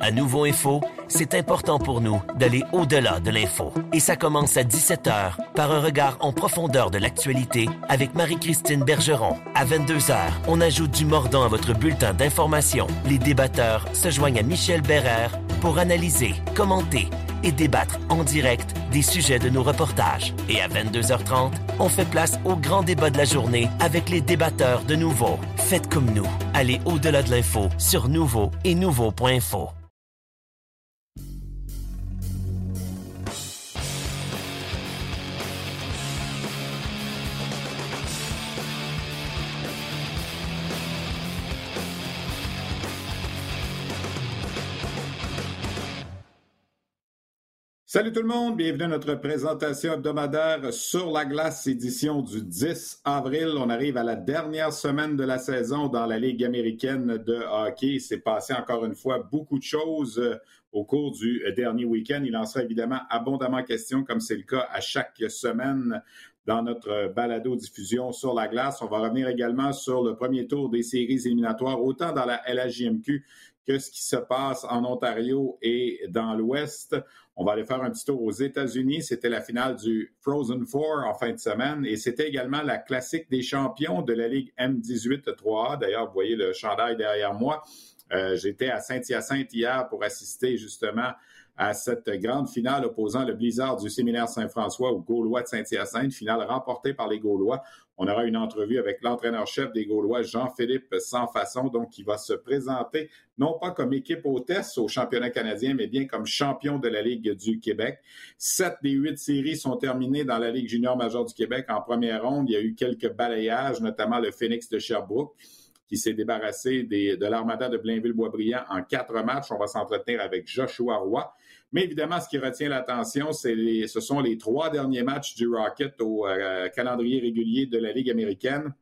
À Nouveau Info, c'est important pour nous d'aller au-delà de l'info. Et ça commence à 17h par un regard en profondeur de l'actualité avec Marie-Christine Bergeron. À 22h, on ajoute du mordant à votre bulletin d'information. Les débatteurs se joignent à Michel Bérère pour analyser, commenter et débattre en direct des sujets de nos reportages. Et à 22h30, on fait place au grand débat de la journée avec les débatteurs de Nouveau. Faites comme nous. Allez au-delà de l'info sur Nouveau et Nouveau.info. Salut tout le monde, bienvenue à notre présentation hebdomadaire sur la glace, édition du 10 avril. On arrive à la dernière semaine de la saison dans la Ligue américaine de hockey. Il s'est passé encore une fois beaucoup de choses euh, au cours du euh, dernier week-end. Il en sera évidemment abondamment question, comme c'est le cas à chaque semaine dans notre balado-diffusion sur la glace. On va revenir également sur le premier tour des séries éliminatoires, autant dans la LHJMQ que ce qui se passe en Ontario et dans l'Ouest. On va aller faire un petit tour aux États-Unis. C'était la finale du Frozen Four en fin de semaine et c'était également la classique des champions de la Ligue M18 3A. D'ailleurs, vous voyez le chandail derrière moi. Euh, j'étais à Saint-Hyacinthe hier pour assister justement à cette grande finale opposant le Blizzard du séminaire Saint-François aux Gaulois de Saint-Hyacinthe, finale remportée par les Gaulois. On aura une entrevue avec l'entraîneur-chef des Gaulois, Jean-Philippe Sans Façon, donc qui va se présenter non pas comme équipe hôtesse au championnat canadien, mais bien comme champion de la Ligue du Québec. Sept des huit séries sont terminées dans la Ligue junior majeure du Québec en première ronde. Il y a eu quelques balayages, notamment le Phoenix de Sherbrooke qui s'est débarrassé de l'Armada de Blainville-Boisbriand en quatre matchs. On va s'entretenir avec Joshua Roy. Mais évidemment, ce qui retient l'attention, ce sont les trois derniers matchs du Rocket au euh, calendrier régulier de la Ligue américaine.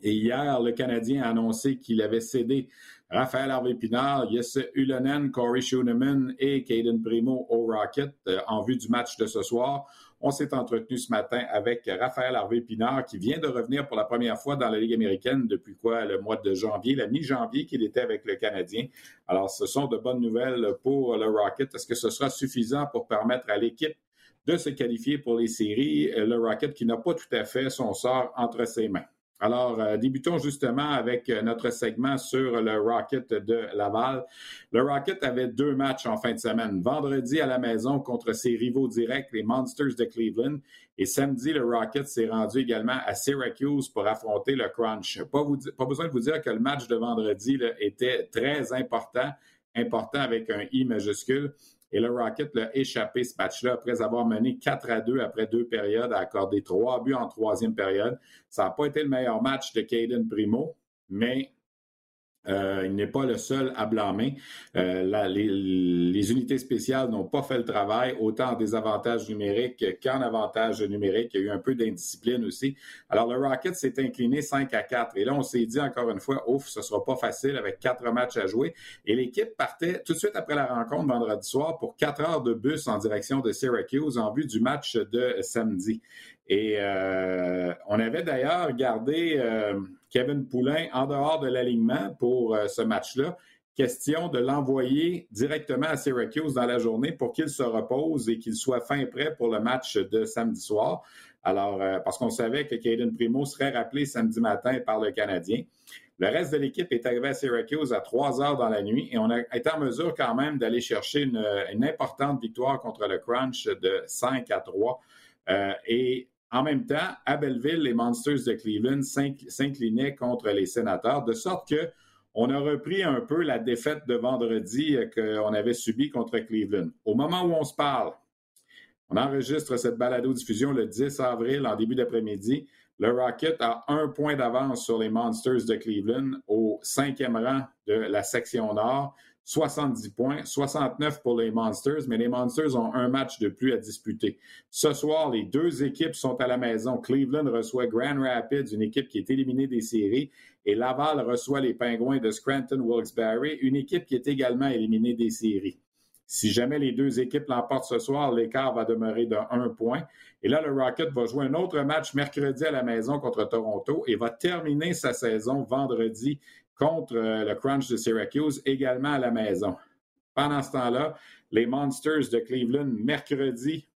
Et hier, le Canadien a annoncé qu'il avait cédé Raphaël Harvey-Pinard, Jesse Ulonen, Corey Schooneman et Caden Primo au Rocket euh, en vue du match de ce soir. On s'est entretenu ce matin avec Raphaël Harvey-Pinard qui vient de revenir pour la première fois dans la Ligue américaine depuis quoi le mois de janvier, la mi-janvier qu'il était avec le Canadien. Alors, ce sont de bonnes nouvelles pour le Rocket. Est-ce que ce sera suffisant pour permettre à l'équipe de se qualifier pour les séries? Le Rocket qui n'a pas tout à fait son sort entre ses mains. Alors, euh, débutons justement avec euh, notre segment sur le Rocket de Laval. Le Rocket avait deux matchs en fin de semaine. Vendredi à la maison contre ses rivaux directs, les Monsters de Cleveland. Et samedi, le Rocket s'est rendu également à Syracuse pour affronter le Crunch. Pas, pas besoin de vous dire que le match de vendredi était très important, important avec un I majuscule. Et le Rocket l'a échappé ce match-là après avoir mené 4 à 2 après deux périodes, a accordé trois buts en troisième période. Ça n'a pas été le meilleur match de Caden Primo, mais euh, il n'est pas le seul à blâmer. Euh, les, unités spéciales n'ont pas fait le travail, autant en désavantage numérique qu'en avantage numérique. Il y a eu un peu d'indiscipline aussi. Alors, le Rocket s'est incliné 5 à 4. Et là, on s'est dit encore une fois, ouf, ce sera pas facile avec quatre matchs à jouer. Et l'équipe partait tout de suite après la rencontre vendredi soir pour quatre heures de bus en direction de Syracuse en vue du match de samedi. Et euh, on avait d'ailleurs gardé euh, Kevin Poulain en dehors de l'alignement pour euh, ce match-là. Question de l'envoyer directement à Syracuse dans la journée pour qu'il se repose et qu'il soit fin prêt pour le match de samedi soir. Alors, parce qu'on savait que Caden Primo serait rappelé samedi matin par le Canadien. Le reste de l'équipe est arrivé à Syracuse à 3 heures dans la nuit et on a été en mesure quand même d'aller chercher une, importante victoire contre le Crunch de 5 à 3. Euh, et en même temps, à Belleville, les Monsters de Cleveland s'inclinaient contre les sénateurs, de sorte que on a repris un peu la défaite de vendredi euh, qu'on avait subie contre Cleveland. Au moment où on se parle, on enregistre cette balado-diffusion le 10 avril en début d'après-midi. Le Rocket a un point d'avance sur les Monsters de Cleveland au cinquième rang de la section nord. 70 points, 69 pour les Monsters, mais les Monsters ont un match de plus à disputer. Ce soir, les deux équipes sont à la maison. Cleveland reçoit Grand Rapids, une équipe qui est éliminée des séries, et Laval reçoit les Pingouins de Scranton Wilkes-Barre, une équipe qui est également éliminée des séries. Si jamais les deux équipes l'emportent ce soir, l'écart va demeurer de un point. Et là, le Rocket va jouer un autre match mercredi à la maison contre Toronto et va terminer sa saison vendredi contre euh, le Crunch de Syracuse, également à la maison. Pendant ce temps-là, les Monsters de Cleveland, mercredi,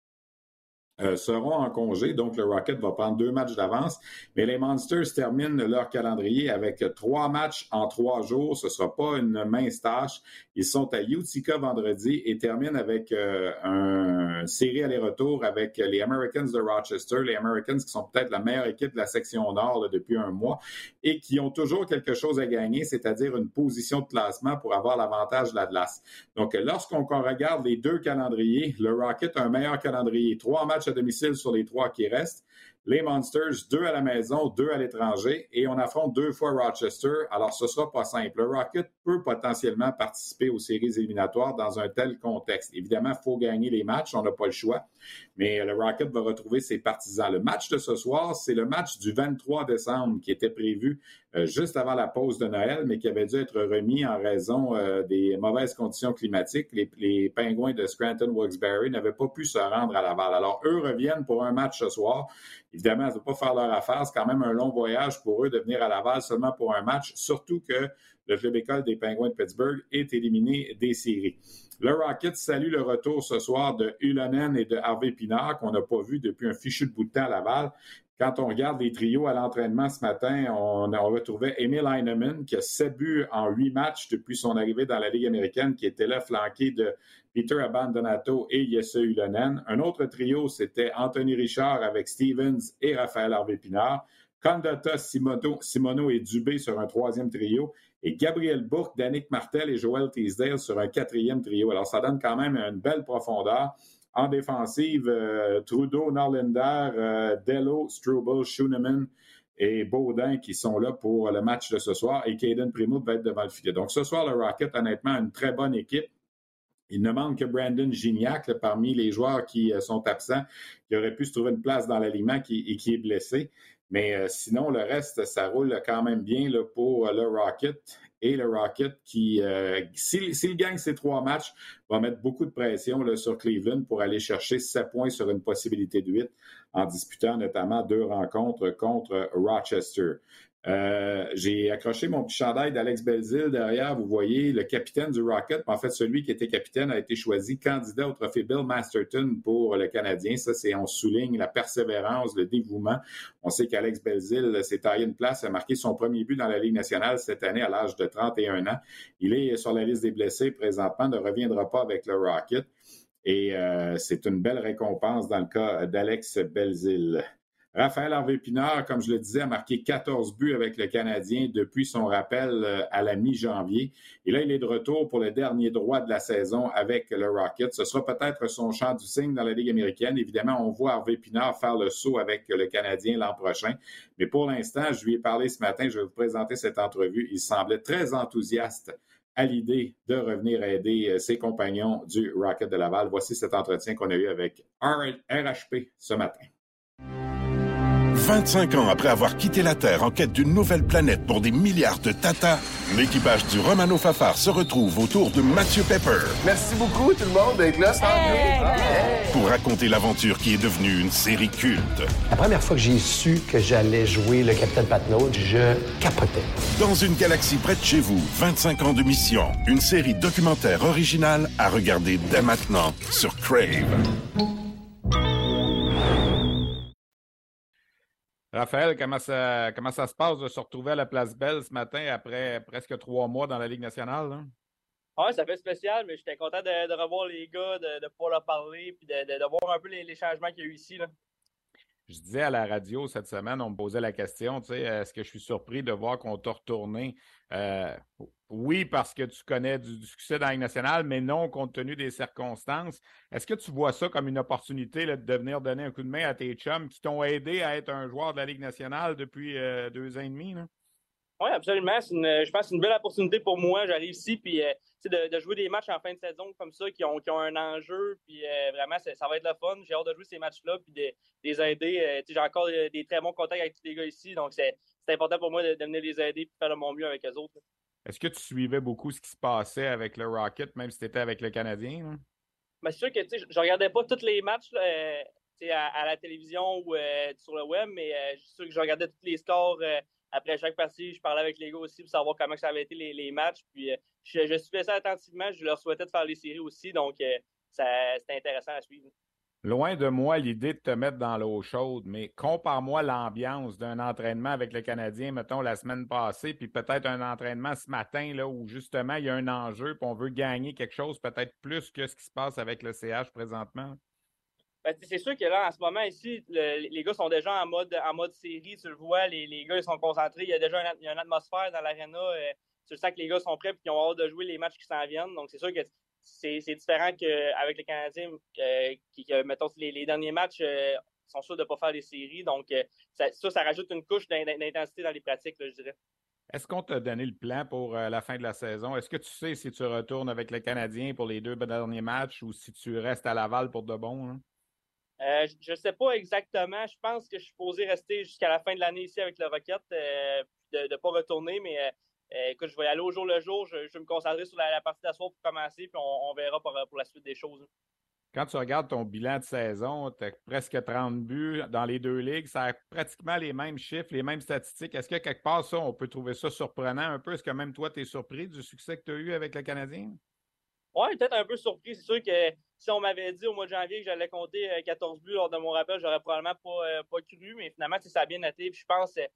euh, seront en congé. Donc, le Rocket va prendre deux matchs d'avance. Mais les Monsters terminent leur calendrier avec trois matchs en trois jours. Ce ne sera pas une mince tâche. Ils sont à Utica vendredi et terminent avec euh, une série aller-retour avec les Americans de Rochester, les Americans qui sont peut-être la meilleure équipe de la section nord depuis un mois et qui ont toujours quelque chose à gagner, c'est-à-dire une position de classement pour avoir l'avantage de la glace. Donc, lorsqu'on regarde les deux calendriers, le Rocket a un meilleur calendrier. Trois matchs à domicile sur les trois qui restent. Les Monsters, deux à la maison, deux à l'étranger, et on affronte deux fois Rochester. Alors, ce sera pas simple. Le Rocket peut potentiellement participer aux séries éliminatoires dans un tel contexte. Évidemment, il faut gagner les matchs, on n'a pas le choix, mais le Rocket va retrouver ses partisans. Le match de ce soir, c'est le match du 23 décembre qui était prévu euh, juste avant la pause de Noël, mais qui avait dû être remis en raison euh, des mauvaises conditions climatiques. Les, les pingouins de Scranton-Wilkes-Barre n'avaient pas pu se rendre à Laval. Alors, eux reviennent pour un match ce soir. Évidemment, ça ne va pas faire leur affaire. C'est quand même un long voyage pour eux de venir à Laval seulement pour un match, surtout que le club école des Penguins de Pittsburgh est éliminé des séries. Le Rocket salue le retour ce soir de Ulonen et de Harvey Pinard, qu'on n'a pas vu depuis un fichu de bout de temps à Laval. Quand on regarde les trios à l'entraînement ce matin, on, retrouvait Emil Heinemann qui a 7 buts en 8 matchs depuis son arrivée dans la Ligue américaine, qui était là flanqué de Peter Abandonato et Jesse Ulonen. Un autre trio, c'était Anthony Richard avec Stevens et Raphaël Harvey-Pinard. Condotta, Simono, et Dubé sur un troisième trio. Et Gabriel Bourque, Danick Martel et Joel Teasdale sur un quatrième trio. Alors, ça donne quand même une belle profondeur. En défensive, euh, Trudeau, Norlinder, euh, Dello, Struble, Schooneman et Baudin qui sont là pour le match de ce soir. Et Caden Primo va être devant le filet. Donc, ce soir, le Rocket, honnêtement, une très bonne équipe. Il ne manque que Brandon Gignac parmi les joueurs qui euh, sont absents, qui aurait pu se trouver une place dans l'aliment et qui est blessé. Mais sinon, le reste, ça roule quand même bien pour le Rocket. Et le Rocket qui, s'il gagne ces trois matchs, va mettre beaucoup de pression sur Cleveland pour aller chercher sept points sur une possibilité de huit en disputant notamment deux rencontres contre Rochester. Euh, j'ai accroché mon petit chandail d'Alex Belzil derrière. Vous voyez le capitaine du Rocket. En fait, celui qui était capitaine a été choisi candidat au trophée Bill Masterton pour le Canadien. Ça, c'est on souligne la persévérance, le dévouement. On sait qu'Alex Belzil s'est taillé une place, a marqué son premier but dans la Ligue nationale cette année à l'âge de 31 ans. Il est sur la liste des blessés présentement, ne reviendra pas avec le Rocket. Et euh, c'est une belle récompense dans le cas d'Alex Belzil. Raphaël Harvey-Pinard, comme je le disais, a marqué 14 buts avec le Canadien depuis son rappel euh, à la mi-janvier. Et là, il est de retour pour le dernier droit de la saison avec le Rocket. Ce sera peut-être son champ du signe dans la Ligue américaine. Évidemment, on voit Harvey-Pinard faire le saut avec le Canadien l'an prochain. Mais pour l'instant, je lui ai parlé ce matin, je vais vous présenter cette entrevue. Il semblait très enthousiaste à l'idée de revenir aider euh, ses compagnons du Rocket de Laval. Voici cet entretien qu'on a eu avec RHP ce matin. 25 ans après avoir quitté la Terre en quête d'une nouvelle planète pour des milliards de Tata, l'équipage du Romano Fafar se retrouve autour de Mathieu Pepper. Merci beaucoup tout le monde d'être là. Pour raconter l'aventure qui est devenue une série culte. La première fois que j'ai su que j'allais jouer le Capitaine Patnaud, je capotais. Dans une galaxie près de chez vous, 25 ans de mission. Une série documentaire originale à regarder dès maintenant sur Crave. Raphaël, comment ça, comment ça se passe de se retrouver à la place Belle ce matin après presque trois mois dans la Ligue nationale? Oui, ça fait spécial, mais j'étais content de, revoir les gars, de, pouvoir leur parler, puis de, voir un peu les, changements qu'il y a eu ici. Je disais à la radio cette semaine, on me posait la question, tu sais, est-ce que je suis surpris de voir qu'on t'a retourné euh, oui, parce que tu connais du, succès dans la Ligue nationale, mais non compte tenu des circonstances. Est-ce que tu vois ça comme une opportunité de venir donner un coup de main à tes chums qui t'ont aidé à être un joueur de la Ligue nationale depuis euh, deux ans et demi? Oui, absolument. je pense que c'est une belle opportunité pour moi. J'arrive ici, puis euh, de, jouer des matchs en fin de saison comme ça qui ont, un enjeu, puis euh, vraiment, ça va être le fun. J'ai hâte de jouer ces matchs-là, puis de, les aider. J'ai encore des, très bons contacts avec tous les gars ici, donc c'est important pour moi de, venir les aider et faire de mon mieux avec eux autres. Est-ce que tu suivais beaucoup ce qui se passait avec le Rocket, même si tu étais avec le Canadien? Ben, c'est sûr que je ne regardais pas tous les matchs euh, à, la télévision ou euh, sur le web, mais euh, je suis sûr que je regardais tous les scores à après chaque partie, je parlais avec les gars aussi pour savoir comment ça avait été les, matchs. Puis je, je, suivais ça attentivement. Je leur souhaitais de faire les séries aussi. Donc, c'était intéressant à suivre. Loin de moi l'idée de te mettre dans l'eau chaude, mais compare-moi l'ambiance d'un entraînement avec le Canadien, mettons, la semaine passée, puis peut-être un entraînement ce matin, là, où justement il y a un enjeu, puis on veut gagner quelque chose, peut-être plus que ce qui se passe avec le CH présentement. Ben, c'est sûr que là, en ce moment, ici, les gars sont déjà en mode, en mode série, tu le vois, les, les gars ils sont concentrés, il y a déjà une, atmosphère dans l'aréna, euh, tu sais que les gars sont prêts et qu'ils ont hâte de jouer les matchs qui s'en viennent, donc c'est sûr que c'est différent qu'avec les Canadiens, euh, qui, mettons, les, derniers matchs euh, sont sûrs de ne pas faire des séries. Donc, euh, ça, ça, rajoute une couche d'intensité dans les pratiques, je dirais. Est-ce qu'on t'a donné le plan pour la fin de la saison? Est-ce que tu sais si tu retournes avec les Canadiens pour les deux derniers matchs ou si tu restes à Laval pour de bon? je ne sais pas exactement. Je pense que je suis posé rester jusqu'à la fin de l'année ici avec le Rocket, de ne pas retourner, mais euh, écoute, je vais y aller au jour le jour. Je, vais me concentrer sur la, partie d'assaut pour commencer, puis on, verra pour, la suite des choses. Quand tu regardes ton bilan de saison, tu as presque 30 buts dans les deux ligues. Ça a pratiquement les mêmes chiffres, les mêmes statistiques. Est-ce que quelque part, ça, on peut trouver ça surprenant un peu? Est-ce que même toi, tu es surpris du succès que tu as eu avec le Canadien? Oui, peut-être un peu surpris. C'est sûr que si on m'avait dit au mois de janvier que j'allais compter 14 euh, buts lors de mon rappel, j'aurais probablement pas, euh, pas cru, mais finalement, ça a bien noté. Puis je pense euh,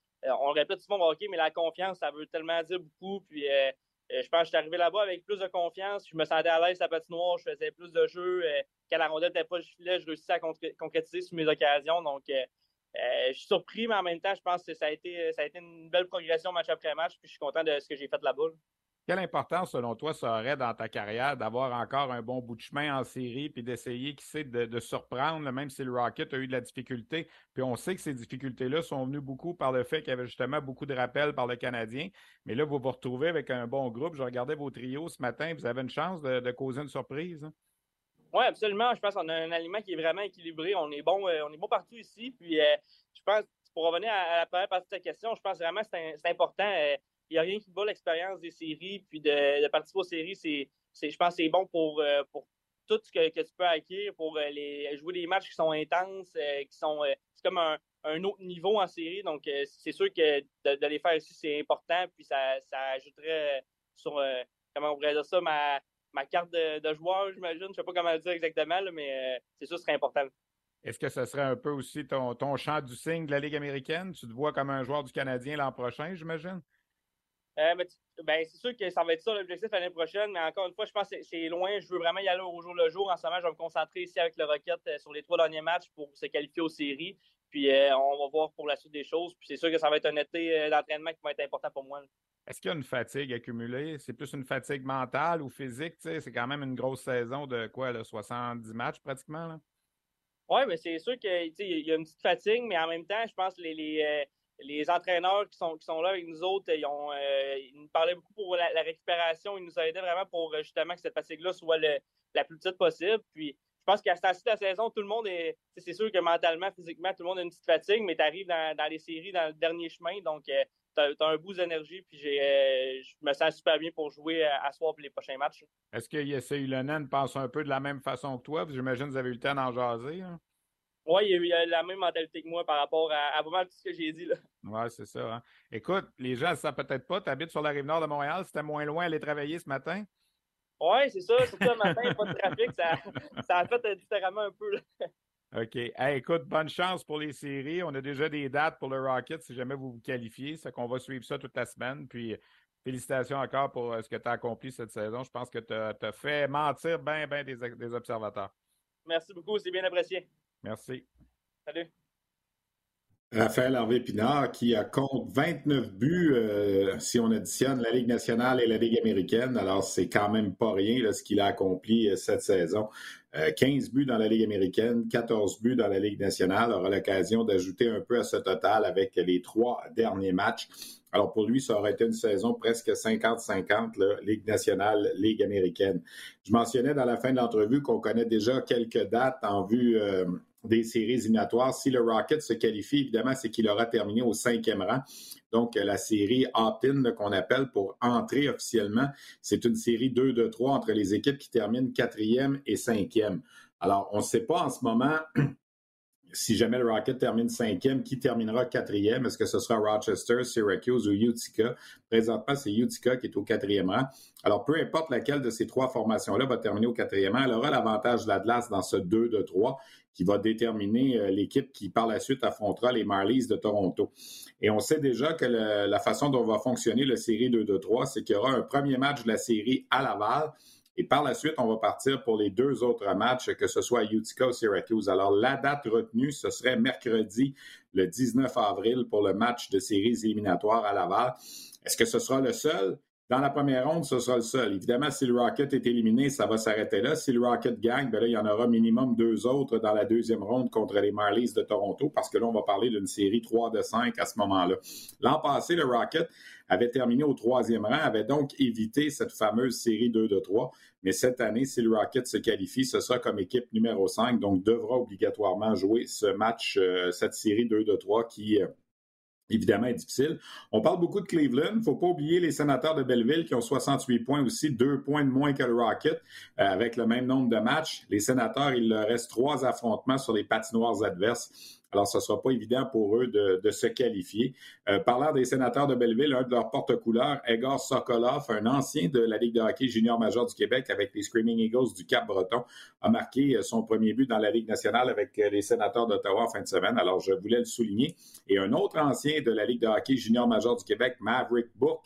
on le répète souvent, OK, mais la confiance, ça veut tellement dire beaucoup. Puis je pense que je suis arrivé là-bas avec plus de confiance. Je me sentais à l'aise à la patinoire, je faisais plus de jeux. quand la rondelle n'était pas là, je réussissais à concrétiser sur mes occasions. Donc, je suis surpris, mais en même temps, je pense que ça a été, ça a été une belle progression match après match. Puis je suis content de ce que j'ai fait là-bas. Quelle importance, selon toi, ça aurait dans ta carrière d'avoir encore un bon bout de chemin en série puis d'essayer, qui sait, de, surprendre, même si le Rocket a eu de la difficulté? Puis on sait que ces difficultés-là sont venues beaucoup par le fait qu'il y avait justement beaucoup de rappels par le Canadien. Mais là, vous vous retrouvez avec un bon groupe. Je regardais vos trios ce matin. Vous avez une chance de, causer une surprise. Hein? Oui, absolument. Je pense qu'on a un aliment qui est vraiment équilibré. On est bon, euh, on est bon partout ici. Puis euh, je pense, pour revenir à, la première partie de ta question, je pense vraiment que c'est important. Euh, il n'y a rien qui vaut l'expérience des séries. Puis de, participer aux séries, c'est, je pense que c'est bon pour, euh, pour tout ce que, tu peux acquérir, pour euh, les, jouer des matchs qui sont intenses, euh, qui sont. c'est comme un, autre niveau en série. Donc, c'est sûr que de, les faire ici, c'est important. Puis ça, ça ajouterait sur, comment on pourrait dire ça, ma, ma carte de, joueur, j'imagine. Je ne sais pas comment le dire exactement, mais c'est sûr que ce serait important. Est-ce que ce serait un peu aussi ton, ton champ du signe de la Ligue américaine? Tu te vois comme un joueur du Canadien l'an prochain, j'imagine? Euh, ben, c'est sûr que ça va être ça l'objectif l'année prochaine, mais encore une fois, je pense que c'est loin. Je veux vraiment y aller au jour le jour. En ce moment, je vais me concentrer ici avec le Rocket euh, sur les trois derniers matchs pour se qualifier aux séries. Puis euh, on va voir pour la suite des choses. Puis c'est sûr que ça va être un été d'entraînement qui va être important pour moi. Est-ce qu'il y a une fatigue accumulée? C'est plus une fatigue mentale ou physique? C'est quand même une grosse saison de quoi, là, 70 matchs pratiquement? Oui, mais c'est sûr qu'il y a une petite fatigue, mais en même temps, je pense que les, les entraîneurs qui sont, qui sont là avec nous autres, ils, ont, euh, nous parlaient beaucoup pour la, récupération. Ils nous aidaient vraiment pour euh, justement que cette fatigue-là soit la plus petite possible. Puis je pense qu'à ce temps de la saison, tout le monde est. C'est sûr que mentalement, physiquement, tout le monde a une petite fatigue, mais tu arrives dans, les séries, dans le dernier chemin. Donc, euh, tu as, un boost d'énergie. Puis je me sens super bien pour jouer à, soir pour les prochains matchs. Est-ce que Yessé Ulonen pense un peu de la même façon que toi? J'imagine que vous avez eu le temps d'en jaser. Hein? Oui, il a eu la même mentalité que moi par rapport à, à vraiment tout ce que j'ai dit. Oui, c'est ça. Hein. Écoute, les gens ne savent peut-être pas, tu habites sur la rive nord de Montréal, c'était moins loin aller travailler ce matin? Oui, c'est ça. Surtout le matin, pas de trafic, ça, ça a fait différemment un peu. OK. écoute, bonne chance pour les séries. On a déjà des dates pour le Rocket si jamais vous vous qualifiez. C'est qu'on va suivre ça toute la semaine. Puis félicitations encore pour euh, ce que tu as accompli cette saison. Je pense que tu as, fait mentir bien, bien des observateurs. Merci beaucoup, c'est bien apprécié. Merci. Salut. Raphaël Harvey Pinard qui a compte 29 buts euh, si on additionne la Ligue nationale et la Ligue américaine. Alors, c'est quand même pas rien ce qu'il a accompli euh, cette saison. 15 euh, buts dans la Ligue américaine, 14 buts dans la Ligue nationale. aura l'occasion d'ajouter un peu à ce total avec les trois derniers matchs. Alors pour lui, ça aurait été une saison presque 50-50, Ligue nationale, Ligue américaine. Je mentionnais dans la fin de l'entrevue qu'on connaît déjà quelques dates en vue des séries éliminatoires. Si le Rocket se qualifie, évidemment, c'est qu'il aura terminé au cinquième rang. Donc, la série opt-in qu'on appelle pour entrer officiellement, c'est une série 2 de 3 entre les équipes qui terminent quatrième et cinquième. Alors, on ne sait pas en ce moment si jamais le Rocket termine cinquième, qui terminera quatrième? Est-ce que ce sera Rochester, Syracuse ou Utica? Présentement, c'est Utica qui est au quatrième rang. Alors, peu importe laquelle de ces trois formations-là va terminer au quatrième rang, elle aura l'avantage de l'Atlas dans ce 2 de 3 qui va déterminer euh, l'équipe qui, par la suite, affrontera les Marlies de Toronto. Et on sait déjà que la façon dont va fonctionner la série 2 de 3, c'est qu'il y aura un premier match de la série à Laval et par la suite, on va partir pour les deux autres matchs, que ce soit Utica ou Syracuse. Alors, la date retenue, ce serait mercredi, le 19 avril, pour le match de séries éliminatoires à Laval. Est-ce que ce sera le seul? Dans la première ronde, ce sera le seul. Évidemment, si le Rocket est éliminé, ça va s'arrêter là. Si le Rocket gagne, ben là, il y en aura minimum deux autres dans la deuxième ronde contre les Marlies de Toronto, parce que là, on va parler d'une série 3 de 5 à ce moment-là. L'an passé, le Rocket avait terminé au troisième rang, avait donc évité cette fameuse série 2 de 3. Mais cette année, si le Rocket se qualifie, ce sera comme équipe numéro 5, donc devra obligatoirement jouer ce match, euh, cette série 2 de 3 qui, euh, évidemment, est difficile. On parle beaucoup de Cleveland. Il ne faut pas oublier les sénateurs de Belleville qui ont 68 points aussi, deux points de moins que le Rocket, euh, avec le même nombre de matchs. Les sénateurs, il leur reste trois affrontements sur les patinoires adverses. Alors, ce ne sera pas évident pour eux de, se qualifier. Euh, parlant des sénateurs de Belleville, un de leurs porte-couleurs, Egor Sokolov, un ancien de la Ligue de hockey junior major du Québec avec les Screaming Eagles du Cap-Breton, a marqué euh, son premier but dans la Ligue nationale avec euh, les sénateurs d'Ottawa en fin de semaine. Alors, je voulais le souligner. Et un autre ancien de la Ligue de hockey junior major du Québec, Maverick Book,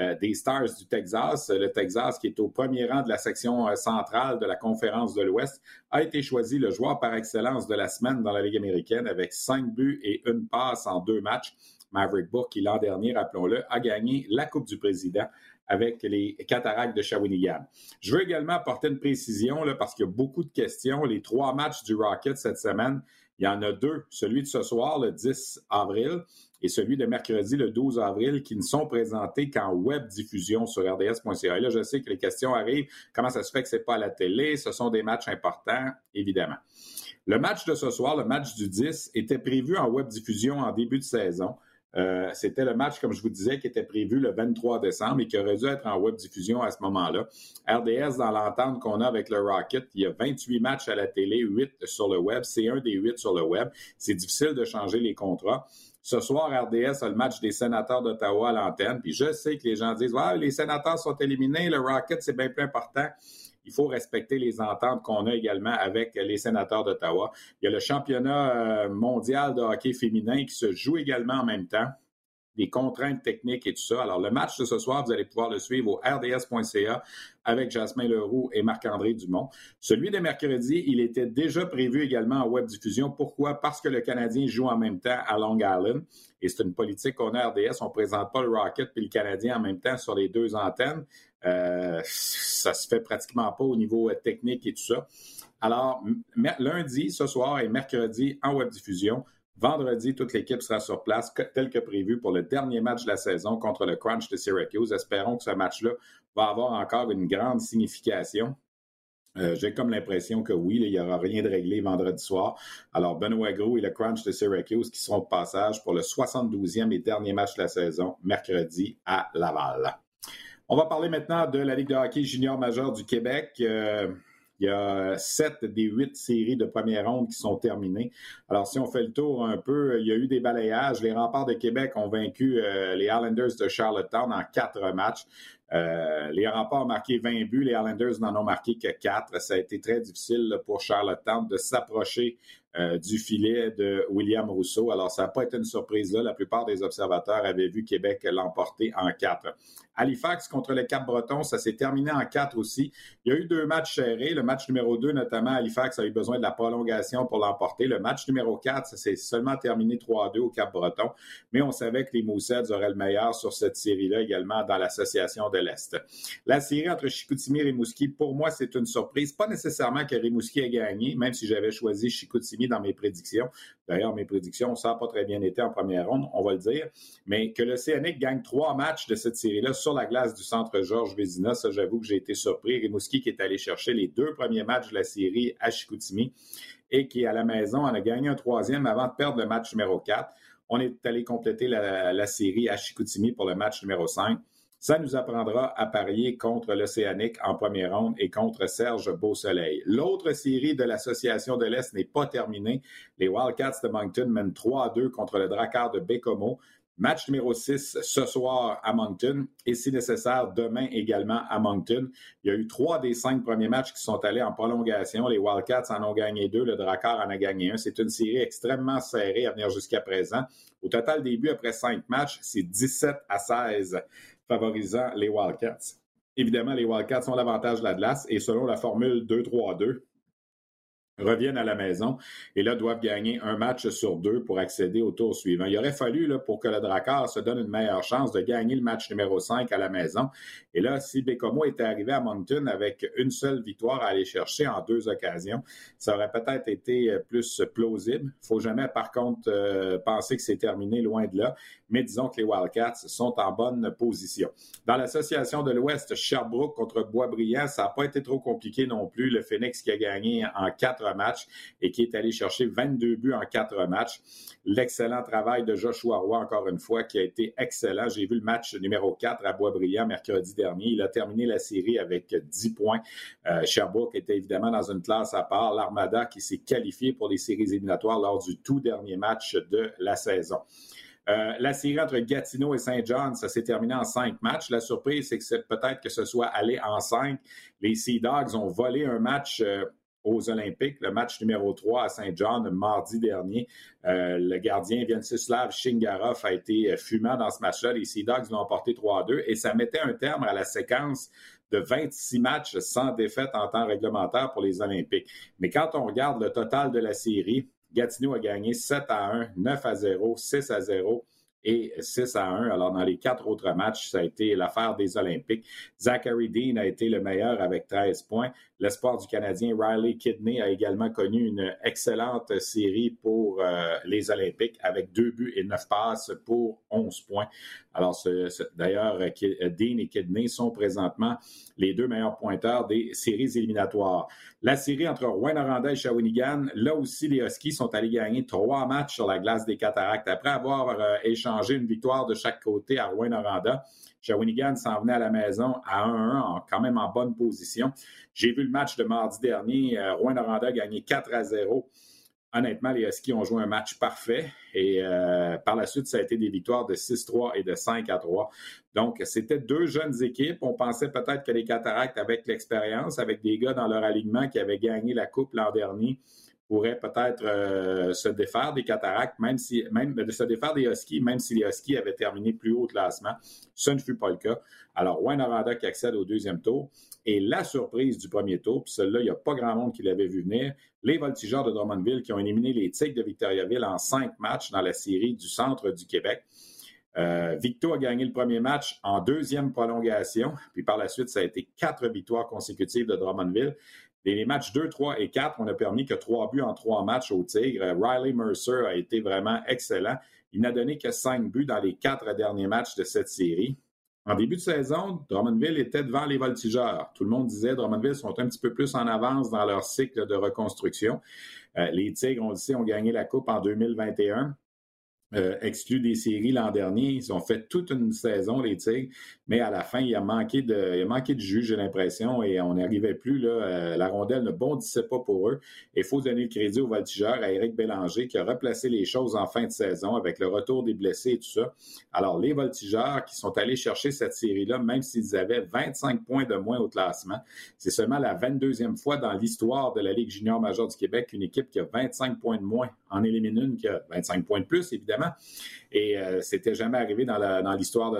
euh, des Stars du Texas. Le Texas, qui est au premier rang de la section euh, centrale de la conférence de l'Ouest, a été choisi le joueur par excellence de la semaine dans la Ligue américaine avec cinq buts et une passe en deux matchs. Maverick Book, qui l'an dernier, rappelons-le, a gagné la Coupe du Président avec les cataractes de Shawinigan. Je veux également apporter une précision là, parce qu'il y a beaucoup de questions. Les trois matchs du Rocket cette semaine, il y en a deux. Celui de ce soir, le 10 avril, et celui de mercredi, le 12 avril, qui ne sont présentés qu'en web diffusion sur rds.ca. Et là, je sais que les questions arrivent. Comment ça se fait que ce n'est pas à la télé? Ce sont des matchs importants, évidemment. Le match de ce soir, le match du 10, était prévu en web diffusion en début de saison. Euh, c'était le match, comme je vous disais, qui était prévu le 23 décembre et qui aurait dû être en web diffusion à ce moment-là. RDS, dans l'entente qu'on a avec le Rocket, il y a 28 matchs à la télé, 8 sur le web. C'est un des 8 sur le web. C'est difficile de changer les contrats. Ce soir, RDS a le match des sénateurs d'Ottawa à l'antenne. Puis je sais que les gens disent ouais, les sénateurs sont éliminés, le Rocket, c'est bien plus important. Il faut respecter les ententes qu'on a également avec les sénateurs d'Ottawa. Il y a le championnat euh, mondial de hockey féminin qui se joue également en même temps des contraintes techniques et tout ça. Alors, le match de ce soir, vous allez pouvoir le suivre au rds.ca avec Jasmin Leroux et Marc-André Dumont. Celui de mercredi, il était déjà prévu également en web diffusion. Pourquoi? Parce que le Canadien joue en même temps à Long Island. Et c'est une politique qu'on a RDS. On ne présente pas le Rocket puis le Canadien en même temps sur les deux antennes. Euh, ça se fait pratiquement pas au niveau euh, technique et tout ça. Alors, lundi, ce soir et mercredi en web diffusion, Vendredi, toute l'équipe sera sur place, tel que prévu, pour le dernier match de la saison contre le Crunch de Syracuse. Espérons que ce match-là va avoir encore une grande signification. Euh, j'ai comme l'impression que oui, il n'y aura rien de réglé vendredi soir. Alors, Benoît Gros et le Crunch de Syracuse qui seront de passage pour le 72e et dernier match de la saison, mercredi à Laval. On va parler maintenant de la Ligue de hockey junior majeur du Québec. Euh, il y a sept des huit séries de première ronde qui sont terminées. Alors, si on fait le tour un peu, il y a eu des balayages. Les remparts de Québec ont vaincu euh, les Islanders de Charlottetown en quatre matchs. Euh, les remparts ont marqué 20 buts, les Islanders n'en ont marqué que 4. Ça a été très difficile pour Charlottetown de s'approcher euh, du filet de William Rousseau. Alors, ça n'a pas été une surprise là. La plupart des observateurs avaient vu Québec l'emporter en quatre. Halifax contre le Cap-Breton, ça s'est terminé en quatre aussi. Il y a eu deux matchs serrés. Le match numéro 2, notamment, Halifax a eu besoin de la prolongation pour l'emporter. Le match numéro 4, ça s'est seulement terminé 3-2 au Cap-Breton. Mais on savait que les Moussets auraient le meilleur sur cette série-là également dans l'association de l'Est. La série entre Chicoutimi et Rimouski, pour moi, c'est une surprise. Pas nécessairement que Rimouski ait gagné, même si j'avais choisi Chicoutimi dans mes prédictions. D'ailleurs, mes prédictions, ça n'a pas très bien été en première ronde, on va le dire. Mais que CNX gagne trois matchs de cette série-là sur la glace du centre Georges Vézina, ça, j'avoue que j'ai été surpris. Rimouski qui est allé chercher les deux premiers matchs de la série à Chicoutimi et qui, à la maison, en a gagné un troisième avant de perdre le match numéro 4. On est allé compléter la, la série à Chicoutimi pour le match numéro 5. Ça nous apprendra à parier contre l'Océanique en première ronde et contre Serge Beausoleil. L'autre série de l'Association de l'Est n'est pas terminée. Les Wildcats de Moncton mènent 3 à 2 contre le Drakkar de Bécomo. Match numéro 6 ce soir à Moncton et si nécessaire demain également à Moncton. Il y a eu trois des cinq premiers matchs qui sont allés en prolongation. Les Wildcats en ont gagné deux, le Drakkar en a gagné un. C'est une série extrêmement serrée à venir jusqu'à présent. Au total début après cinq matchs, c'est 17 à 16 favorisant les Wildcats. Évidemment, les Wildcats ont l'avantage de la glace et selon la formule 2-3-2, reviennent à la maison et là doivent gagner un match sur deux pour accéder au tour suivant. Il aurait fallu, pour que le Drakkar se donne une meilleure chance de gagner le match numéro 5 à la maison. Et là, si Bécomo était arrivé à Moncton avec une seule victoire à aller chercher en deux occasions, ça aurait peut-être été plus plausible. Il faut jamais, par contre, euh, penser que c'est terminé loin de là. Mais disons que les Wildcats sont en bonne position. Dans l'association de l'Ouest, Sherbrooke contre Boisbriand, ça n'a pas été trop compliqué non plus. Le Phoenix qui a gagné en quatre matchs et qui est allé chercher 22 buts en quatre matchs. L'excellent travail de Joshua Roy, encore une fois, qui a été excellent. J'ai vu le match numéro 4 à Boisbriand mercredi dernier. Il a terminé la série avec 10 points. Euh, Sherbrooke était évidemment dans une classe à part. L'Armada qui s'est qualifié pour les séries éliminatoires lors du tout dernier match de la saison. Euh, la série entre Gatineau et Saint John, ça s'est terminé en cinq matchs. La surprise, c'est que peut-être que ce soit allé en cinq. Les Sea Dogs ont volé un match euh, aux Olympiques, le match numéro 3 à Saint-Jean mardi dernier. Euh, le gardien Viencislav Shingarov a été fumant dans ce match-là. Les Sea Dogs l'ont emporté 3-2 et ça mettait un terme à la séquence de 26 matchs sans défaite en temps réglementaire pour les Olympiques. Mais quand on regarde le total de la série, Gatineau a gagné 7 à 1, 9 à 0, 6 à 0 et 6 à 1. Alors, dans les quatre autres matchs, ça a été l'affaire des Olympiques. Zachary Dean a été le meilleur avec 13 points. L'espoir du Canadien Riley Kidney a également connu une excellente série pour euh, les Olympiques avec deux buts et neuf passes pour 11 points. Alors, d'ailleurs, Dean et Kidney sont présentement les deux meilleurs pointeurs des séries éliminatoires. La série entre Rouen-Noranda et Shawinigan, là aussi, les Huskies sont allés gagner trois matchs sur la glace des Cataractes après avoir euh, échangé une victoire de chaque côté à Rouen-Noranda. Shawinigan s'en venait à la maison à 1-1, quand même en bonne position. J'ai vu le match de mardi dernier. Euh, Rouen-Noranda a gagné 4 à 0 honnêtement, les Huskies ont joué un match parfait et euh, par la suite, ça a été des victoires de 6-3 et de 5-3. Donc, c'était deux jeunes équipes. On pensait peut-être que les Cataractes, avec l'expérience, avec des gars dans leur alignement qui avaient gagné la Coupe l'an dernier, pourraient peut-être euh, se défaire des cataractes, même si, même de se défaire des Huskies, même si les Huskies avaient terminé plus haut au classement. Ce ne fut pas le cas. Alors, Wayne Aranda qui accède au deuxième tour. Et la surprise du premier tour, puis celle-là, il n'y a pas grand monde qui l'avait vu venir, les voltigeurs de Drummondville qui ont éliminé les Tigres de Victoriaville en cinq matchs dans la série du centre du Québec. Euh, Victo a gagné le premier match en deuxième prolongation, puis par la suite, ça a été quatre victoires consécutives de Drummondville. Les matchs 2, 3 et 4, on a permis que trois buts en trois matchs au Tigre. Riley Mercer a été vraiment excellent. Il n'a donné que cinq buts dans les quatre derniers matchs de cette série. En début de saison, Drummondville était devant les voltigeurs. Tout le monde disait Drummondville sont un petit peu plus en avance dans leur cycle de reconstruction. Euh, les Tigres, on le ont gagné la Coupe en 2021 euh, exclus des séries l'an dernier. Ils ont fait toute une saison, les Tigres, mais à la fin, il a manqué de, a manqué de jus, j'ai l'impression, et on n'arrivait plus. Là, euh, la rondelle ne bondissait pas pour eux. Il faut donner le crédit au voltigeur, à Éric Bélanger, qui a replacé les choses en fin de saison avec le retour des blessés et tout ça. Alors, les voltigeurs qui sont allés chercher cette série-là, même s'ils avaient 25 points de moins au classement, c'est seulement la 22e fois dans l'histoire de la Ligue junior majeure du Québec qu'une équipe qui a 25 points de moins en élimine une qui a 25 points de plus, évidemment. Et euh, c'était jamais arrivé dans l'histoire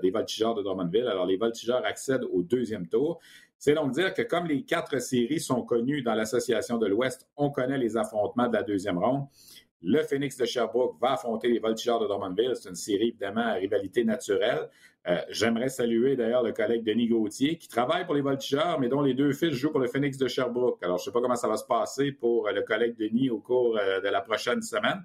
des voltigeurs de Drummondville. Alors, les voltigeurs accèdent au deuxième tour. C'est donc dire que comme les quatre séries sont connues dans l'Association de l'Ouest, on connaît les affrontements de la deuxième ronde. Le Phoenix de Sherbrooke va affronter les Voltigeurs de Drummondville. C'est une série, évidemment, à rivalité naturelle. Euh, j'aimerais saluer d'ailleurs le collègue Denis Gauthier, qui travaille pour les Voltigeurs, mais dont les deux fils jouent pour le Phoenix de Sherbrooke. Alors, je ne sais pas comment ça va se passer pour le collègue Denis au cours euh, de la prochaine semaine.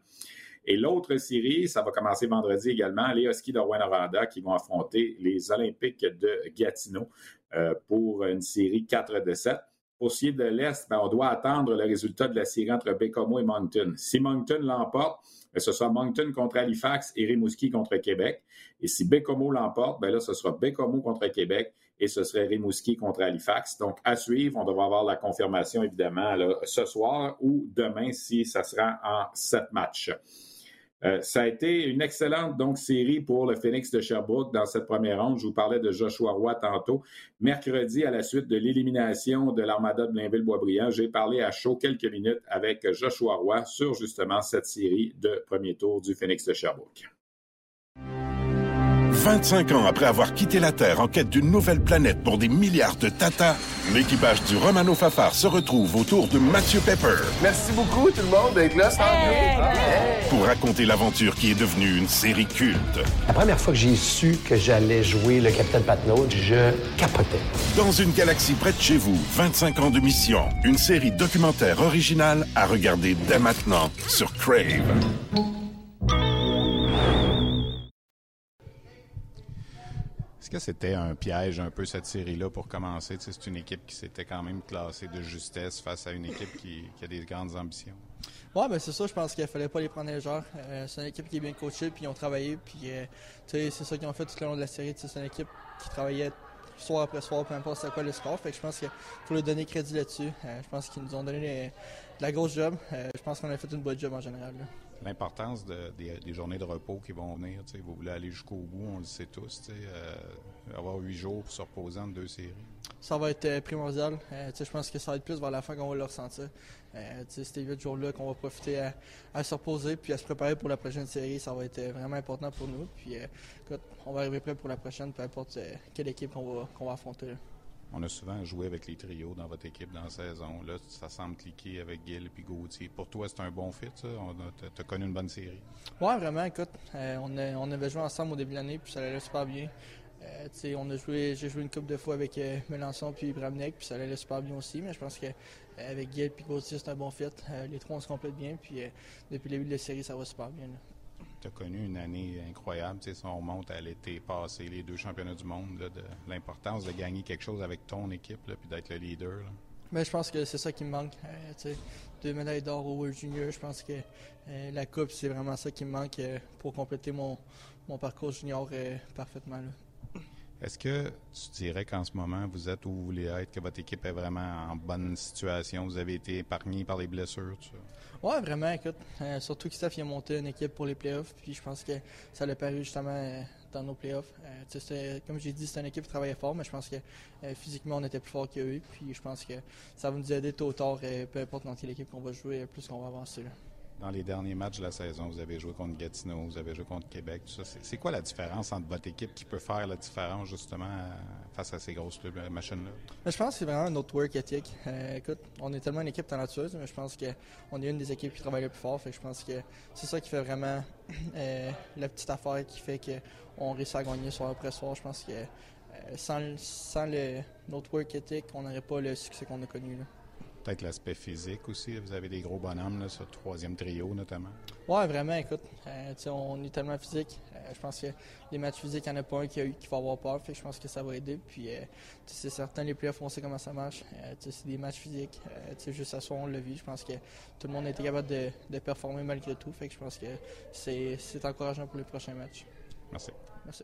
Et l'autre série, ça va commencer vendredi également, les Huskies de Rouen-Noranda qui vont affronter les Olympiques de Gatineau euh, pour une série 4 de 7. Pour ce qui est de l'Est, ben, on doit attendre le résultat de la série entre Bécomo et Moncton. Si Moncton l'emporte, ben, ce sera Moncton contre Halifax et Rimouski contre Québec. Et si Bécomo l'emporte, ben là, ce sera Bécomo contre Québec et ce serait Rimouski contre Halifax. Donc, à suivre, on devra avoir la confirmation, évidemment, ce soir ou demain si ça sera en sept matchs. Euh, ça a été une excellente donc série pour le Phoenix de Sherbrooke dans cette première ronde. Je vous parlais de Joshua Roy tantôt. Mercredi, à la suite de l'élimination de l'Armada de Blainville-Boisbriand, j'ai parlé à chaud quelques minutes avec Joshua Roy sur justement cette série de premier tour du Phoenix de Sherbrooke. 25 ans après avoir quitté la Terre en quête d'une nouvelle planète pour des milliards de Tata, l'équipage du Romano Fafar se retrouve autour de Mathieu Pepper. Merci beaucoup tout le monde d'être là. Pour raconter l'aventure qui est devenue une série culte. La première fois que j'ai su que j'allais jouer le Capitaine Patnaud, je capotais. Dans une galaxie près de chez vous, 25 ans de mission. Une série documentaire originale à regarder dès maintenant sur Crave. Est-ce que c'était un piège un peu cette série-là pour commencer? c'est une équipe qui s'était quand même classée de justesse face à une équipe qui, a des grandes ambitions. Oui, ben c'est ça, je pense qu'il fallait pas les prendre légères. Euh, c'est une équipe qui est bien coachée, puis ils ont travaillé, puis euh, c'est ça qu'ils ont fait tout le long de la série. C'est une équipe qui travaillait soir après soir, peu importe c'est quoi le score. Fait que je pense qu'il faut leur donner crédit là-dessus. Euh, je pense qu'ils nous ont donné de la grosse job. je pense qu'on a fait une bonne job en général l'importance des, journées de repos qui vont venir. Vous voulez aller jusqu'au bout, on le sait tous. Euh, avoir huit jours pour se reposer en deux séries. Ça va être euh, primordial. Euh, je pense que ça va être plus vers la fin qu'on va le ressentir. ces huit jours-là qu'on va profiter à, se reposer puis à se préparer pour la prochaine série, ça va être vraiment important pour nous. Puis on va arriver prêt pour la prochaine, peu importe quelle équipe qu'on va affronter. On a souvent joué avec les trios dans votre équipe dans la saison. Là, ça semble cliquer avec Gil et Gauthier. Pour toi, c'est un bon fit, ça? Tu as, connu une bonne série? Oui, vraiment. Écoute, euh, on, avait joué ensemble au début de l'année, puis ça allait super bien. Euh, on a joué, j'ai joué une couple de fois avec euh, Melançon puis Bramnek, puis ça allait super bien aussi. Mais je pense qu'avec avec Gil et Gauthier, c'est un bon fit. les trois, on se complète bien, puis depuis le début de la série, ça va super bien tu as connu une année incroyable. si on remonte à l'été passé, les deux championnats du monde, de l'importance de gagner quelque chose avec ton équipe, puis d'être le leader. Mais je pense que c'est ça qui me manque. Euh, deux médailles d'or au World Junior, je pense que euh, la Coupe, c'est vraiment ça qui me manque euh, pour compléter mon, mon parcours junior parfaitement. Est-ce que tu dirais qu'en ce moment, vous êtes où vous voulez être, que votre équipe est vraiment en bonne situation? Vous avez été épargné par les blessures? Oui, vraiment, écoute. Euh, surtout que Steph a monté une équipe pour les playoffs, puis je pense que ça l'a paru justement euh, dans nos playoffs. Euh, comme j'ai dit, c'est une équipe qui travaillait fort, mais je pense que physiquement, on était plus fort qu'eux, puis je pense que ça va nous aider tôt ou tard, peu importe dans quelle équipe qu'on va jouer, plus qu'on va avancer dans les derniers matchs de la saison, vous avez joué contre Gatineau, vous avez joué contre Québec, tout ça. C'est quoi la différence entre votre équipe qui peut faire la différence justement face à ces grosses euh, machines-là? Je pense que c'est vraiment notre work ethic. Euh, écoute, on est tellement une équipe talentueuse, mais je pense qu'on est une des équipes qui travaille le plus fort. Fait je pense que c'est ça qui fait vraiment euh, la petite affaire qui fait qu'on réussit à gagner soir après soir. Je pense que sans, sans le, notre work ethic, on n'aurait pas le succès qu'on a connu. Là peut-être l'aspect physique aussi. Vous avez des gros bonhommes, là, ce troisième trio notamment. Oui, vraiment. Écoute, euh, on est tellement physique. Euh, je pense que les matchs physiques, il n'y en a pas un qui, a eu, qui va avoir peur. Fait je pense que ça va aider. Puis, euh, c'est certain, les playoffs, on sait comment ça marche. c'est des matchs physiques. juste à soi, on l'a vu. Je pense que tout le monde a été capable de, de performer malgré tout. Fait que je pense que c'est encourageant pour les prochains matchs. Merci. Merci.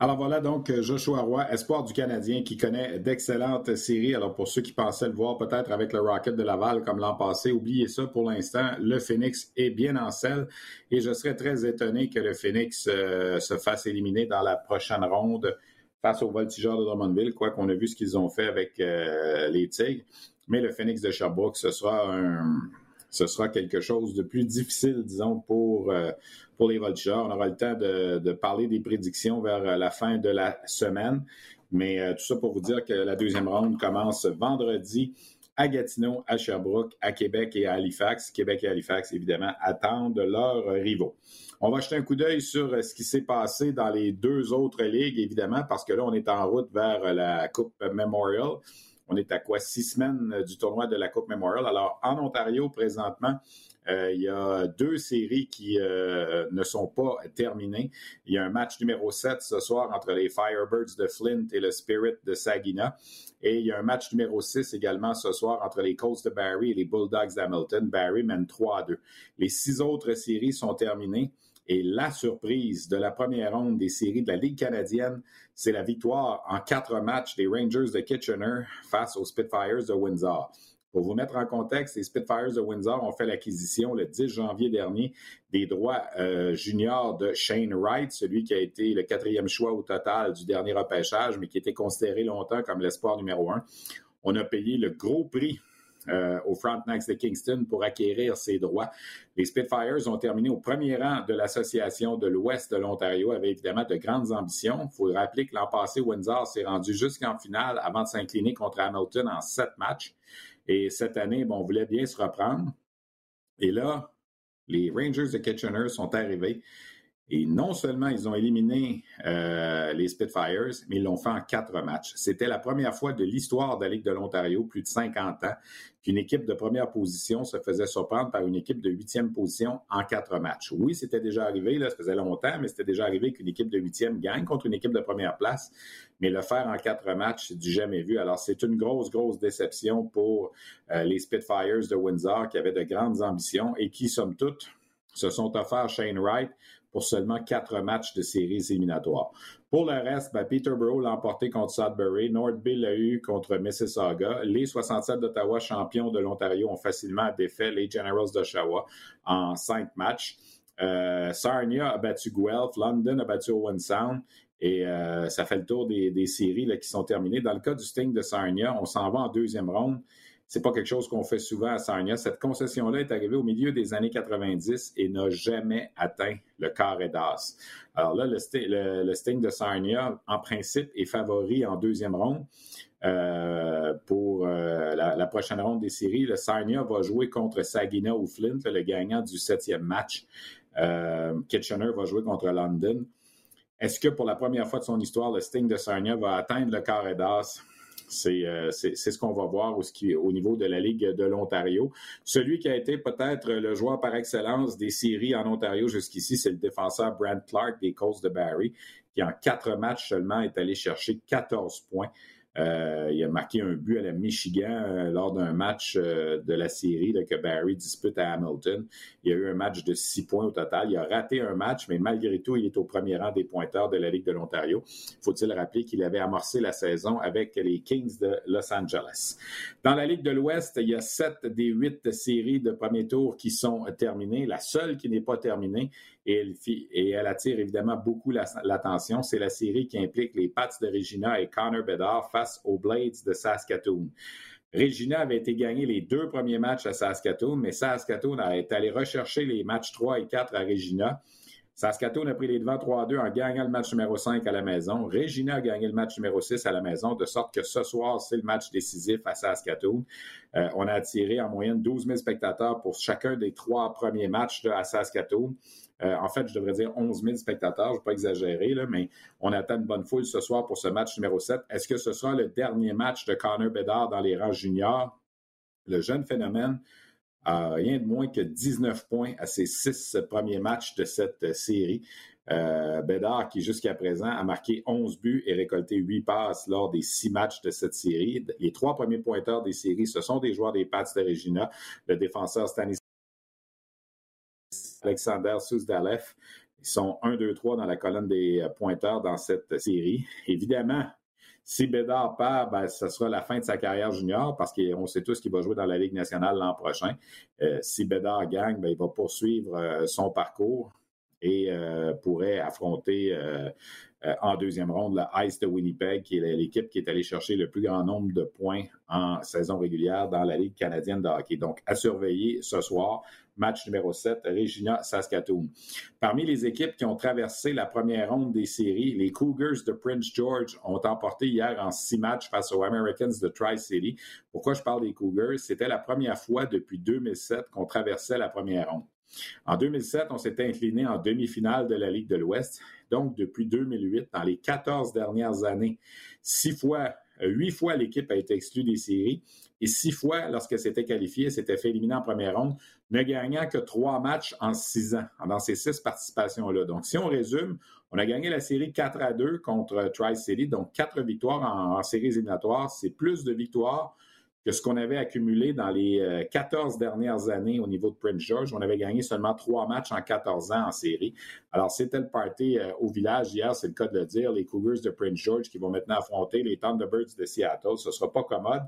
Alors voilà donc Joshua Roy, espoir du Canadien qui connaît d'excellentes séries. Alors pour ceux qui pensaient le voir peut-être avec le Rocket de Laval comme l'an passé, oubliez ça pour l'instant. Le Phoenix est bien en selle et je serais très étonné que le Phoenix euh, se fasse éliminer dans la prochaine ronde face aux Voltigeurs de Drummondville, quoi qu'on a vu ce qu'ils ont fait avec euh, les Tigres. Mais le Phoenix de Sherbrooke, ce sera un, ce sera quelque chose de plus difficile, disons, pour, euh, les Voltigeurs. On aura le temps de, parler des prédictions vers euh, la fin de la semaine. Mais euh, tout ça pour vous dire que la deuxième ronde commence vendredi à Gatineau, à Sherbrooke, à Québec et à Halifax. Québec et Halifax, évidemment, attendent leurs rivaux. On va jeter un coup d'œil sur ce qui s'est passé dans les deux autres ligues, évidemment, parce que là, on est en route vers la Coupe Memorial. On est à quoi? Six semaines du tournoi de la Coupe Memorial. Alors, en Ontario, présentement, euh, il y a deux séries qui euh, ne sont pas terminées. Il y a un match numéro 7 ce soir entre les Firebirds de Flint et le Spirit de Saginaw. Et il y a un match numéro 6 également ce soir entre les Colts de Barrie et les Bulldogs d'Hamilton. Barrie mène 3 à 2. Les six autres séries sont terminées. Et la surprise de la première ronde des séries de la Ligue canadienne, c'est la victoire en quatre matchs des Rangers de Kitchener face aux Spitfires de Windsor. Pour vous mettre en contexte, les Spitfires de Windsor ont fait l'acquisition le 10 janvier dernier des droits euh, juniors de Shane Wright, celui qui a été le quatrième choix au total du dernier repêchage, mais qui était considéré longtemps comme l'espoir numéro un. On a payé le gros prix euh, au Frontenacs de Kingston pour acquérir ces droits. Les Spitfires ont terminé au premier rang de l'Association de l'Ouest de l'Ontario avec évidemment de grandes ambitions. Il faut rappeler que l'an passé, Windsor s'est rendu jusqu'en finale avant de s'incliner contre Hamilton en sept matchs. Et cette année, on voulait bien se reprendre. Et là, les Rangers de Kitchener sont arrivés. Et non seulement ils ont éliminé euh, les Spitfires, mais ils l'ont fait en quatre matchs. C'était la première fois de l'histoire de la Ligue de l'Ontario, plus de 50 ans, qu'une équipe de première position se faisait surprendre par une équipe de huitième position en quatre matchs. Oui, c'était déjà arrivé, là, ça faisait longtemps, mais c'était déjà arrivé qu'une équipe de huitième gagne contre une équipe de première place. Mais le faire en quatre matchs, c'est du jamais vu. Alors, c'est une grosse, grosse déception pour euh, les Spitfires de Windsor qui avaient de grandes ambitions et qui, somme toute, se sont offerts Shane Wright pour seulement quatre matchs de séries éliminatoires. Pour le reste, ben, Peterborough l'a emporté contre Sudbury, Northville l'a eu contre Mississauga. Les 67 d'Ottawa, champions de l'Ontario, ont facilement défait les Generals d'Oshawa en cinq matchs. Euh, Sarnia a battu Guelph, London a battu Owen Sound. Et euh, ça fait le tour des, séries qui sont terminées. Dans le cas du Sting de Sarnia, on s'en va en deuxième ronde c'est pas quelque chose qu'on fait souvent à Sarnia. Cette concession-là est arrivée au milieu des années 90 et n'a jamais atteint le carré d'as. Alors là, le, Sting de Sarnia, en principe, est favori en deuxième ronde. Euh, pour euh, la, prochaine ronde des séries, le Sarnia va jouer contre Saginaw ou Flint, le gagnant du septième match. Euh, Kitchener va jouer contre London. Est-ce que pour la première fois de son histoire, le Sting de Sarnia va atteindre le carré d'as? Euh, c'est ce qu'on va voir au, niveau de la Ligue de l'Ontario. Celui qui a été peut-être le joueur par excellence des séries en Ontario jusqu'ici, c'est le défenseur Brent Clark des Colts de Barry, qui en quatre matchs seulement est allé chercher 14 points. Euh, il a marqué un but à la Michigan euh, lors d'un match euh, de la série que Barry dispute à Hamilton. Il a eu un match de six points au total. Il a raté un match, mais malgré tout, il est au premier rang des pointeurs de la Ligue de l'Ontario. Faut-il rappeler qu'il avait amorcé la saison avec les Kings de Los Angeles? Dans la Ligue de l'Ouest, il y a sept des huit séries de premier tour qui sont terminées. La seule qui n'est pas terminée, et elle, attire évidemment beaucoup l'attention. C'est la série qui implique les Pats de Regina et Connor Bedard aux Blades de Saskatoon. Regina avait été gagné les deux premiers matchs à Saskatoon, mais Saskatoon été allé rechercher les matchs 3 et 4 à Regina. Saskatoon a pris les devants 3-2 en gagnant le match numéro 5 à la maison. Regina a gagné le match numéro 6 à la maison, de sorte que ce soir, c'est le match décisif à Saskatoon. Euh, on a attiré en moyenne 12 000 spectateurs pour chacun des trois premiers matchs à Saskatoon. Euh, en fait, je devrais dire 11 000 spectateurs, je ne vais pas exagérer, mais on attend une bonne foule ce soir pour ce match numéro 7. Est-ce que ce sera le dernier match de Connor Bedard dans les rangs juniors? Le jeune phénomène a rien de moins que 19 points à ses six premiers matchs de cette série. Euh, Bédard, qui jusqu'à présent a marqué 11 buts et récolté 8 passes lors des six matchs de cette série. Les trois premiers pointeurs des séries, ce sont des joueurs des Pats de Regina, le défenseur Stanislas Alexander Sousdalef. Ils sont 1, 2, 3 dans la colonne des euh, pointeurs dans cette série. Évidemment, si Bédard perd, ben, ce sera la fin de sa carrière junior parce qu'on sait tous qu'il va jouer dans la Ligue nationale l'an prochain. Euh, si Bédard gagne, ben, il va poursuivre euh, son parcours et pourrait affronter en deuxième ronde le Ice de Winnipeg, qui est l'équipe qui est allée chercher le plus grand nombre de points en saison régulière dans la Ligue canadienne de hockey. Donc, à surveiller ce soir match numéro 7, Regina Saskatoon. Parmi les équipes qui ont traversé la première ronde des séries, les Cougars de Prince George ont emporté hier en six matchs face aux Americans de Tri-City. Pourquoi je parle des Cougars? C'était la première fois depuis 2007 qu'on traversait la première ronde. En 2007, on s'était incliné en demi-finale de la Ligue de l'Ouest. Donc, depuis 2008, dans les 14 dernières années, six fois Huit fois, l'équipe a été exclue des séries et six fois, lorsque c'était qualifié, s'était fait éliminer en première ronde, ne gagnant que trois matchs en six ans, dans ces six participations-là. Donc, si on résume, on a gagné la série 4 à 2 contre Tri-City, donc quatre victoires en, en séries. C'est plus de victoires que ce qu'on avait accumulé dans les 14 euh, dernières années au niveau de Prince George. On avait gagné seulement trois matchs en 14 ans en série. Alors, c'était le party euh, au village hier, c'est le cas de le dire, les Cougars de Prince George qui vont maintenant affronter les Thunderbirds de Seattle. Ce ne sera pas commode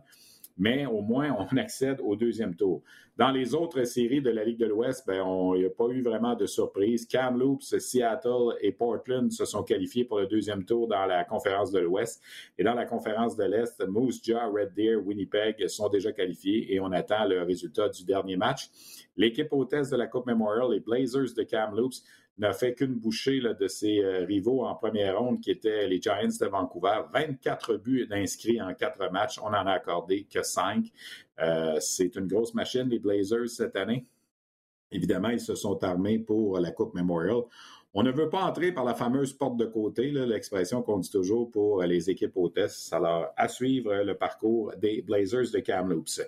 mais au moins on accède au deuxième tour. Dans les autres séries de la Ligue de l'Ouest, ben, il n'y a pas eu vraiment de surprise. Kamloops, Seattle et Portland se sont qualifiés pour le deuxième tour dans la conférence de l'Ouest. Et dans la conférence de l'Est, Moose Jaw, Red Deer, Winnipeg sont déjà qualifiés et on attend le résultat du dernier match. L'équipe hôtesse de la Coupe Memorial, les Blazers de Kamloops, n'a fait qu'une bouchée de ses euh, rivaux en première ronde, qui étaient les Giants de Vancouver. 24 buts inscrits en quatre matchs. On n'en a accordé que cinq. Euh, c'est une grosse machine, les Blazers, cette année. Évidemment, ils se sont armés pour la Coupe Memorial. On ne veut pas entrer par la fameuse porte de côté, l'expression qu'on dit toujours pour les équipes hôtesses. Alors, à suivre le parcours des Blazers de Kamloops.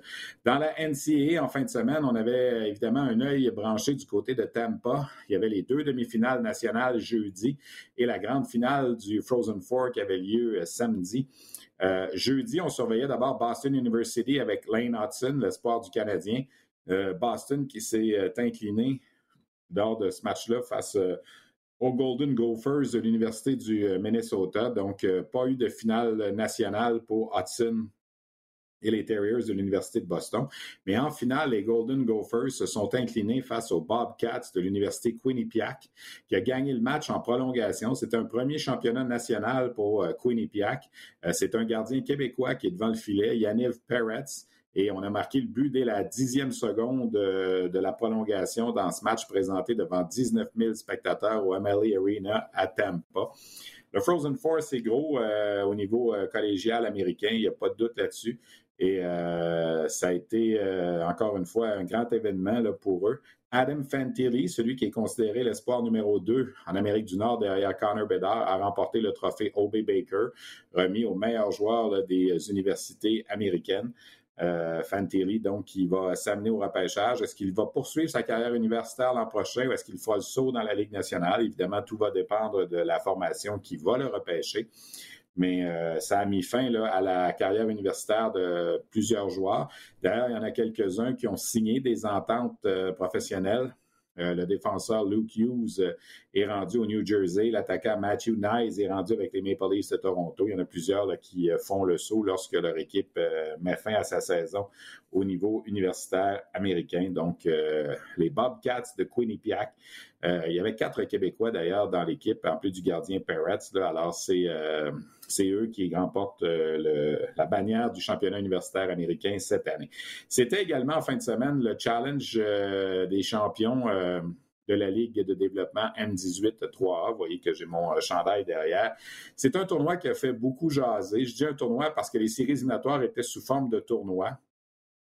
Dans la NCAA, en fin de semaine, on avait évidemment un œil branché du côté de Tampa. Il y avait les deux demi-finales nationales jeudi et la grande finale du Frozen Four qui avait lieu euh, samedi. Euh, jeudi, on surveillait d'abord Boston University avec Lane Hudson, l'espoir du Canadien. Euh, Boston qui s'est incliné lors de ce match-là face aux Golden Gophers de l'Université du euh, Minnesota. Donc, euh, pas eu de finale nationale pour Hudson et les Terriers de l'Université de Boston. Mais en finale, les Golden Gophers se sont inclinés face aux Bobcats de l'Université Quinnipiac, qui a gagné le match en prolongation. C'est un premier championnat national pour euh, Quinnipiac. C'est un gardien québécois qui est devant le filet, Yaniv Peretz. Et on a marqué le but dès la dixième seconde de, la prolongation dans ce match présenté devant 19 000 spectateurs au MLA Arena à Tampa. Le Frozen Four, c'est gros euh, au niveau euh, collégial américain, il n'y a pas de doute là-dessus. Et euh, ça a été, encore une fois, un grand événement là, pour eux. Adam Fantilli, celui qui est considéré l'espoir numéro 2 en Amérique du Nord derrière Connor Bedard, a remporté le trophée O.B. Baker, remis au meilleur joueur des universités américaines euh, donc qui va s'amener au repêchage. Est-ce qu'il va poursuivre sa carrière universitaire l'an prochain ou est-ce qu'il fera le saut dans la Ligue nationale? Évidemment, tout va dépendre de la formation qui va le repêcher. Mais euh, ça a mis fin à la carrière universitaire de plusieurs joueurs. D'ailleurs, il y en a quelques-uns qui ont signé des ententes euh, professionnelles le défenseur Luke Hughes euh, est rendu au New Jersey. L'attaquant Matthew Nyes est rendu avec les Maple Leafs de Toronto. Il y en a plusieurs qui euh, font le saut lorsque leur équipe met fin à sa saison au niveau universitaire américain. Donc, les Bobcats de Quinnipiac. il y avait quatre Québécois d'ailleurs dans l'équipe, en plus du gardien Peretz. alors, c'est c'est eux qui remportent euh, la bannière du championnat universitaire américain cette année. C'était également en fin de semaine le challenge euh, des champions euh, de la Ligue de développement M18 3A. Vous voyez que j'ai mon chandail derrière. C'est un tournoi qui a fait beaucoup jaser. Je dis un tournoi parce que les séries éliminatoires étaient sous forme de tournoi.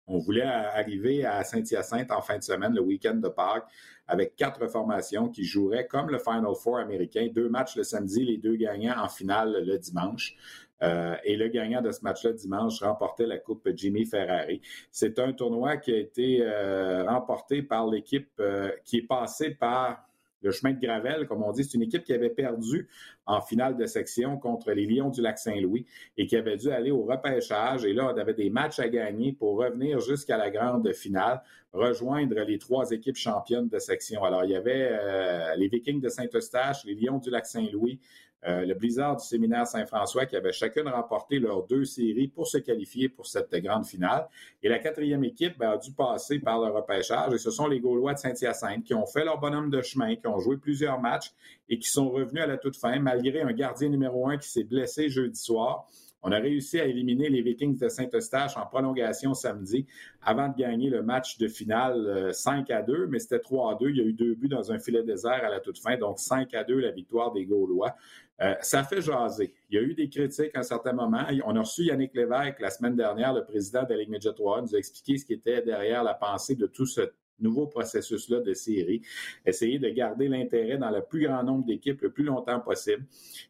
On voulait arriver à Saint-Hyacinthe en fin de semaine, le week-end de Pâques, avec quatre formations qui joueraient comme le Final Four américain, deux matchs le samedi, les deux gagnants en finale le dimanche. Euh, et le gagnant de ce match-là dimanche remportait la Coupe Jimmy Ferrari. C'est un tournoi qui a été euh, remporté par l'équipe euh, qui est passée par le chemin de Gravel, comme on dit, c'est une équipe qui avait perdu en finale de section contre les Lions du Lac-Saint-Louis et qui avait dû aller au repêchage. Et là, on avait des matchs à gagner pour revenir jusqu'à la grande finale, rejoindre les trois équipes championnes de section. Alors, il y avait euh, les Vikings de Saint-Eustache, les Lions du Lac-Saint-Louis, euh, le Blizzard du séminaire Saint-François qui avaient chacune remporté leurs deux séries pour se qualifier pour cette grande finale. Et la quatrième équipe a dû passer par le repêchage et ce sont les Gaulois de Saint-Hyacinthe qui ont fait leur bonhomme de chemin, qui ont joué plusieurs matchs et qui sont revenus à la toute fin malgré un gardien numéro un qui s'est blessé jeudi soir. On a réussi à éliminer les Vikings de Saint-Eustache en prolongation samedi avant de gagner le match de finale 5 euh, à 2, mais c'était 3 à 2. Il y a eu deux buts dans un filet désert à la toute fin, donc 5 à 2 la victoire des Gaulois. Euh, ça fait jaser. Il y a eu des critiques à un certain moment. On a reçu Yannick Lévesque la semaine dernière, le président de la Ligue Midget 3, nous a expliqué ce qui était derrière la pensée de tout ce nouveau processus-là de série, essayer de garder l'intérêt dans le plus grand nombre d'équipes le plus longtemps possible.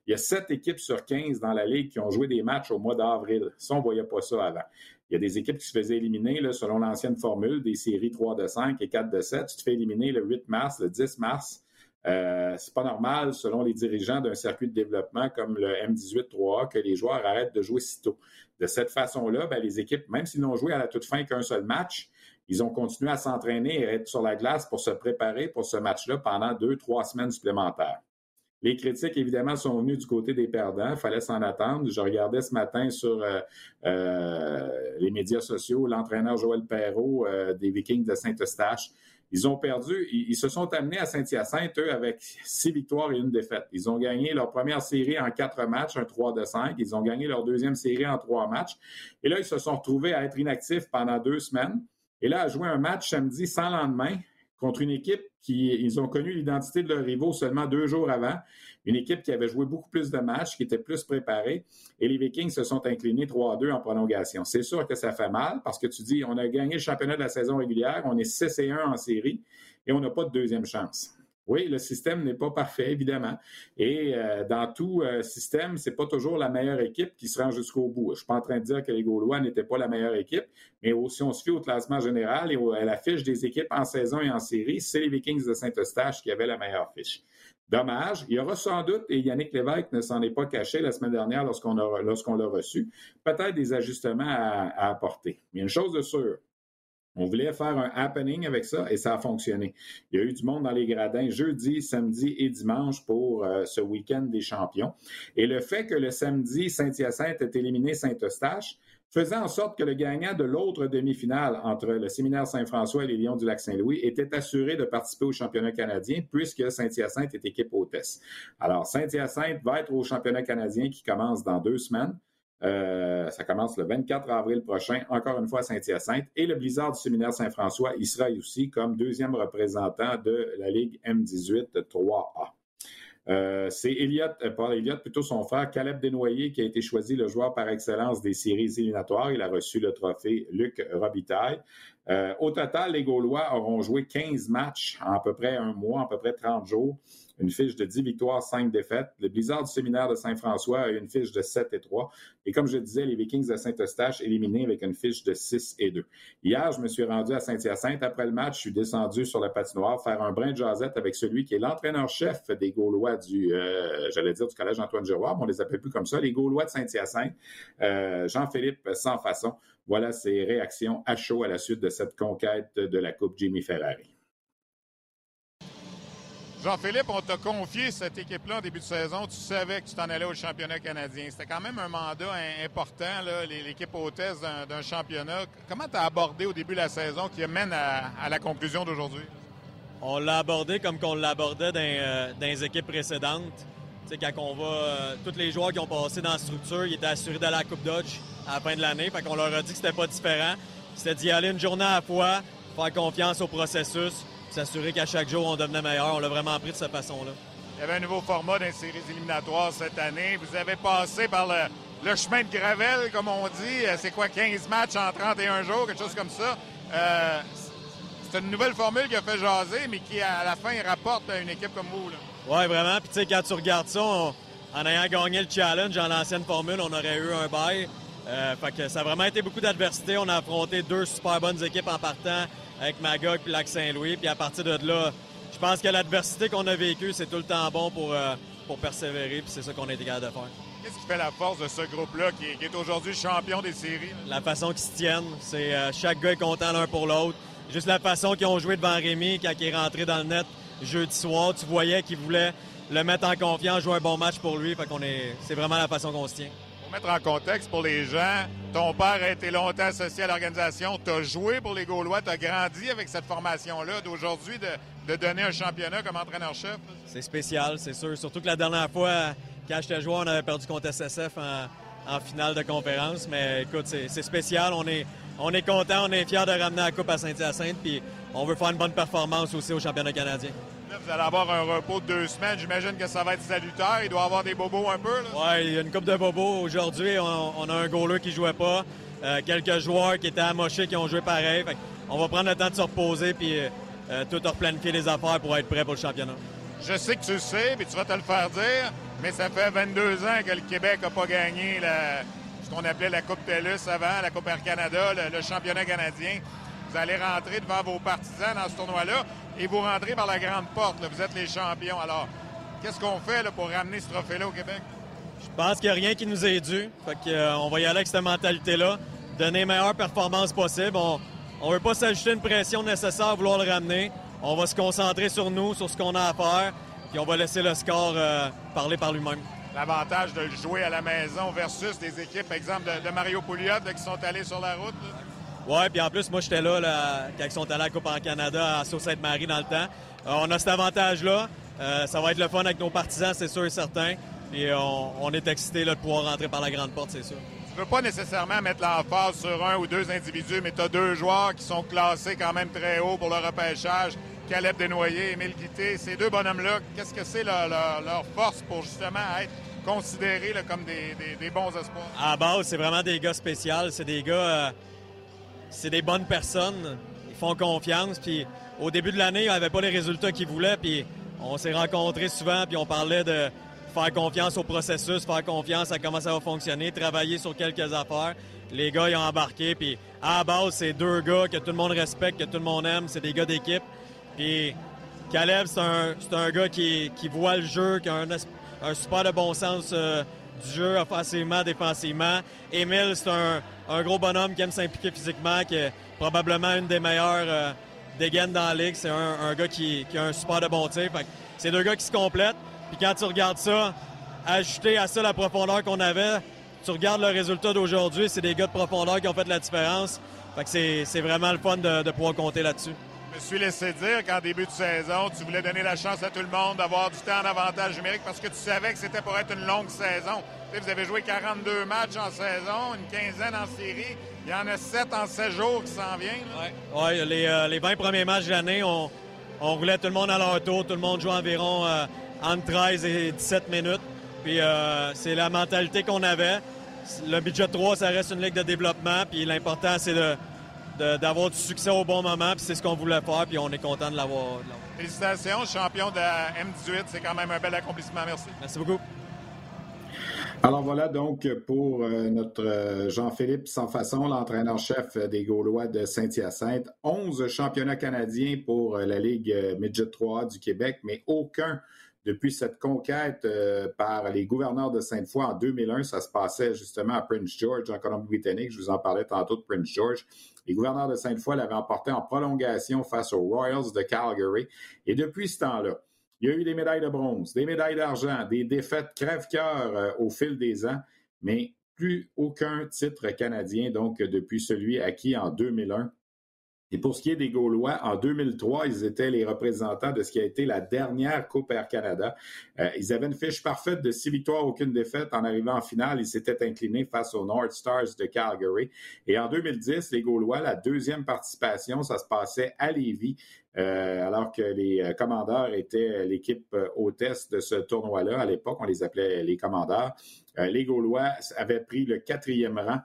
Il y a sept équipes sur 15 dans la Ligue qui ont joué des matchs au mois d'avril. Ça, on ne voyait pas ça avant. Il y a des équipes qui se faisaient éliminer selon l'ancienne formule, des séries 3 de 5 et 4 de 7. Tu te fais éliminer le 8 mars, le 10 mars. Euh, c'est pas normal, selon les dirigeants d'un circuit de développement comme le M18 3A, que les joueurs arrêtent de jouer si tôt. De cette façon-là, ben, les équipes, même s'ils n'ont joué à la toute fin qu'un seul match, ils ont continué à s'entraîner et être sur la glace pour se préparer pour ce match-là pendant deux, trois semaines supplémentaires. Les critiques, évidemment, sont venues du côté des perdants. Il fallait s'en attendre. Je regardais ce matin sur euh, euh, les médias sociaux l'entraîneur Joël Perrault euh, des Vikings de Saint-Eustache. Ils ont perdu, ils, se sont amenés à Saint-Hyacinthe, eux, avec six victoires et une défaite. Ils ont gagné leur première série en quatre matchs, un 3 de 5. Ils ont gagné leur deuxième série en trois matchs. Et là, ils se sont retrouvés à être inactifs pendant deux semaines. Et là, à jouer un match samedi sans lendemain contre une équipe qui, ils ont connu l'identité de leurs rivaux seulement deux jours avant, une équipe qui avait joué beaucoup plus de matchs, qui était plus préparée, et les Vikings se sont inclinés 3-2 en prolongation. C'est sûr que ça fait mal parce que tu dis, on a gagné le championnat de la saison régulière, on est 6 et 1 en série, et on n'a pas de deuxième chance. Oui, le système n'est pas parfait, évidemment. Et euh, dans tout euh, système, c'est pas toujours la meilleure équipe qui se rend jusqu'au bout. Je suis pas en train de dire que les Gaulois n'étaient pas la meilleure équipe, mais si on se fie au classement général et à la fiche des équipes en saison et en série, c'est les Vikings de Saint-Eustache qui avaient la meilleure fiche. Dommage. Il y aura sans doute, et Yannick Lévesque ne s'en est pas caché la semaine dernière lorsqu'on l'a reçu, peut-être des ajustements à, à apporter. Mais une chose de sûre, on voulait faire un happening avec ça et ça a fonctionné. Il y a eu du monde dans les gradins jeudi, samedi et dimanche pour euh, ce week-end des champions. Et le fait que le samedi, Saint-Hyacinthe ait éliminé Saint-Eustache faisait en sorte que le gagnant de l'autre demi-finale entre le Séminaire Saint-François et les Lions du Lac-Saint-Louis était assuré de participer au championnat canadien puisque Saint-Hyacinthe est équipe hôtesse. Alors, Saint-Hyacinthe va être au championnat canadien qui commence dans deux semaines. Euh, ça commence le 24 avril prochain, encore une fois à Saint-Hyacinthe. Et le Blizzard du séminaire Saint-François, il sera aussi comme deuxième représentant de la Ligue M18 3A. Euh, c'est Elliott, euh, Paul Elliott, plutôt son frère, Caleb Desnoyers, qui a été choisi le joueur par excellence des séries éliminatoires. Il a reçu le trophée Luc Robitaille. Au total, les Gaulois auront joué 15 matchs en à peu près un mois, en à peu près 30 jours une fiche de 10 victoires, 5 défaites. Le Blizzard du séminaire de Saint-François a une fiche de 7 et 3. Et comme je disais, les Vikings de Saint-Eustache éliminés avec une fiche de 6 et 2. Hier, je me suis rendu à Saint-Hyacinthe. Après le match, je suis descendu sur la patinoire faire un brin de jasette avec celui qui est l'entraîneur-chef des Gaulois du, euh, j'allais dire du Collège Antoine Giroir, on les appelle plus comme ça, les Gaulois de Saint-Hyacinthe. Euh, Jean-Philippe Sans Façon. Voilà ses réactions à chaud à la suite de cette conquête de la Coupe Jimmy Ferrari. Jean-Philippe, on t'a confié cette équipe-là en début de saison. Tu savais que tu t'en allais au championnat canadien. C'était quand même un mandat important, l'équipe hôtesse d'un championnat. Comment tu as abordé au début de la saison qui mène à, la conclusion d'aujourd'hui? On l'a abordé comme qu'on l'abordait dans, euh, dans, les équipes précédentes. Sais, quand on va, euh, tous les joueurs qui ont passé dans la structure, ils étaient assurés d'aller à la Coupe Dodge à la fin de l'année. Fait qu'on leur a dit que c'était pas différent. C'était d'y aller une journée à la fois, faire confiance au processus, s'assurer qu'à chaque jour, on devenait meilleur. On l'a vraiment pris de cette façon-là. Il y avait un nouveau format des séries éliminatoires cette année. Vous avez passé par le, chemin de Gravel, comme on dit. Euh, c'est quoi, 15 matchs en 31 jours, quelque chose comme ça. Euh, c'est une nouvelle formule qui a fait jaser, mais qui, à la fin, rapporte à une équipe comme vous. Oui, vraiment. Puis, tu sais, quand tu regardes ça, en ayant gagné le challenge en l'ancienne formule, on aurait eu un bail. Euh, fait que ça a vraiment été beaucoup d'adversité. On a affronté deux super bonnes équipes en partant avec Magog et Lac-Saint-Louis. Puis à partir de là, je pense que l'adversité qu'on a vécue, c'est tout le temps bon pour, euh, pour persévérer. Puis c'est ça qu'on a été capable de faire. Qu'est-ce qui fait la force de ce groupe-là qui, est aujourd'hui champion des séries? La façon qu'ils se tiennent. C'est euh, chaque gars est content l'un pour l'autre. Juste la façon qu'ils ont joué devant Rémi quand il est rentré dans le net jeudi soir. Tu voyais qu'ils voulaient le mettre en confiance, jouer un bon match pour lui. Fait qu'on est, c'est vraiment la façon qu'on se tient mettre en contexte pour les gens, ton père a été longtemps associé à l'organisation, tu as joué pour les Gaulois, tu as grandi avec cette formation-là. D'aujourd'hui, de, donner un championnat comme entraîneur-chef? C'est spécial, c'est sûr. Surtout que la dernière fois, quand j'étais joueur, on avait perdu contre SSF en, finale de conférence. Mais écoute, c'est spécial. On est, on est content, on est fiers de ramener la Coupe à Saint-Hyacinthe. Puis on veut faire une bonne performance aussi au championnat canadien vous allez avoir un repos de deux semaines. J'imagine que ça va être salutaire. Il doit y avoir des bobos un peu. Oui, il y a une coupe de bobos. Aujourd'hui, on, a un goaler qui jouait pas. Euh, quelques joueurs qui étaient amochés qui ont joué pareil. on va prendre le temps de se reposer puis euh, tout replanifier les affaires pour être prêt pour le championnat. Je sais que tu le sais, mais tu vas te le faire dire, mais ça fait 22 ans que le Québec n'a pas gagné ce qu'on appelait la Coupe TELUS avant, la Coupe Air Canada, le, championnat canadien. Vous allez rentrer devant vos partisans dans ce tournoi-là et vous rentrez par la grande porte. Vous êtes les champions. Alors, qu'est-ce qu'on fait pour ramener ce trophée-là au Québec? Je pense qu'il n'y a rien qui nous est dû. Euh, on va y aller avec cette mentalité-là, donner les meilleures performances possibles. On ne veut pas s'ajouter une pression nécessaire à vouloir le ramener. On va se concentrer sur nous, sur ce qu'on a à faire, puis on va laisser le score euh, parler par lui-même. L'avantage de le jouer à la maison versus des équipes, exemple de, Mario Pouliot, qui sont allés sur la route. Oui, puis en plus, moi, j'étais là, quand ils sont allés à la Coupe en Canada, à Sault-Sainte-Marie dans le temps. Euh, on a cet avantage-là. ça va être le fun avec nos partisans, c'est sûr et certain. Et on, est excité de pouvoir rentrer par la grande porte, c'est sûr. Tu ne veux pas nécessairement mettre l'emphase sur un ou deux individus, mais tu as deux joueurs qui sont classés quand même très haut pour le repêchage. Caleb Desnoyers, Émile Guité, ces deux bonhommes-là, qu'est-ce que c'est leur, force pour justement être considérés comme des, bons espoirs? À base, c'est vraiment des gars spéciaux. C'est des gars... Euh, c'est des bonnes personnes. Ils font confiance. Puis au début de l'année, ils n'avaient pas les résultats qu'ils voulaient. Puis on s'est rencontrés souvent, puis on parlait de faire confiance au processus, faire confiance à comment ça va fonctionner, travailler sur quelques affaires. Les gars, ils ont embarqué, puis à la base, c'est deux gars que tout le monde respecte, que tout le monde aime, c'est des gars d'équipe. Puis Caleb, c'est un, un, gars qui, qui, voit le jeu, qui a un, un super de bon sens euh, du jeu, offensivement, défensivement. Émile, c'est un, un, gros bonhomme qui aime s'impliquer physiquement, qui est probablement une des meilleures euh, dégaines dans la ligue. C'est un, gars qui, qui, a un super de bon tir. C'est deux gars qui se complètent. Puis quand tu regardes ça, ajouter à ça la profondeur qu'on avait, tu regardes le résultat d'aujourd'hui, c'est des gars de profondeur qui ont fait la différence. Fait que c'est vraiment le fun de, pouvoir compter là-dessus. Je me suis laissé dire qu'en début de saison, tu voulais donner la chance à tout le monde d'avoir du temps en avantage numérique parce que tu savais que c'était pour être une longue saison. vous avez joué 42 matchs en saison, une quinzaine en série. Il y en a 7 en 7 jours qui s'en viennent. Oui, les, euh, les, 20 premiers matchs de l'année, on, on, roulait tout le monde à leur tour. Tout le monde jouait environ euh, entre 13 et 17 minutes. Puis euh, c'est la mentalité qu'on avait. Le budget 3, ça reste une ligue de développement. Puis l'important, c'est d'avoir du succès au bon moment. Puis c'est ce qu'on voulait faire. Puis on est content de l'avoir. Félicitations, champion de la M18. C'est quand même un bel accomplissement. Merci. Merci beaucoup. Alors voilà donc pour euh, notre euh, Jean-Philippe Sans Façon, l'entraîneur-chef des Gaulois de Saint-Hyacinthe. 11 championnats canadiens pour la Ligue Midget 3 du Québec, mais aucun depuis cette conquête euh, par les gouverneurs de Sainte-Foy en 2001, ça se passait justement à Prince George, en Colombie-Britannique. Je vous en parlais tantôt de Prince George. Les gouverneurs de Sainte-Foy l'avaient emporté en prolongation face aux Royals de Calgary. Et depuis ce temps-là, il y a eu des médailles de bronze, des médailles d'argent, des défaites crève-cœur euh, au fil des ans, mais plus aucun titre canadien, donc depuis celui acquis en 2001 et pour ce qui est des Gaulois, en 2003, ils étaient les représentants de ce qui a été la dernière Coupe Air Canada. Euh, ils avaient une fiche parfaite de six victoires, aucune défaite. En arrivant en finale, ils s'étaient inclinés face aux North Stars de Calgary. Et en 2010, les Gaulois, la deuxième participation, ça se passait à Lévis. Euh, alors que les euh, commandeurs étaient l'équipe hôtesse de ce tournoi-là. À l'époque, on les appelait les commandeurs. les Gaulois avaient pris le quatrième rang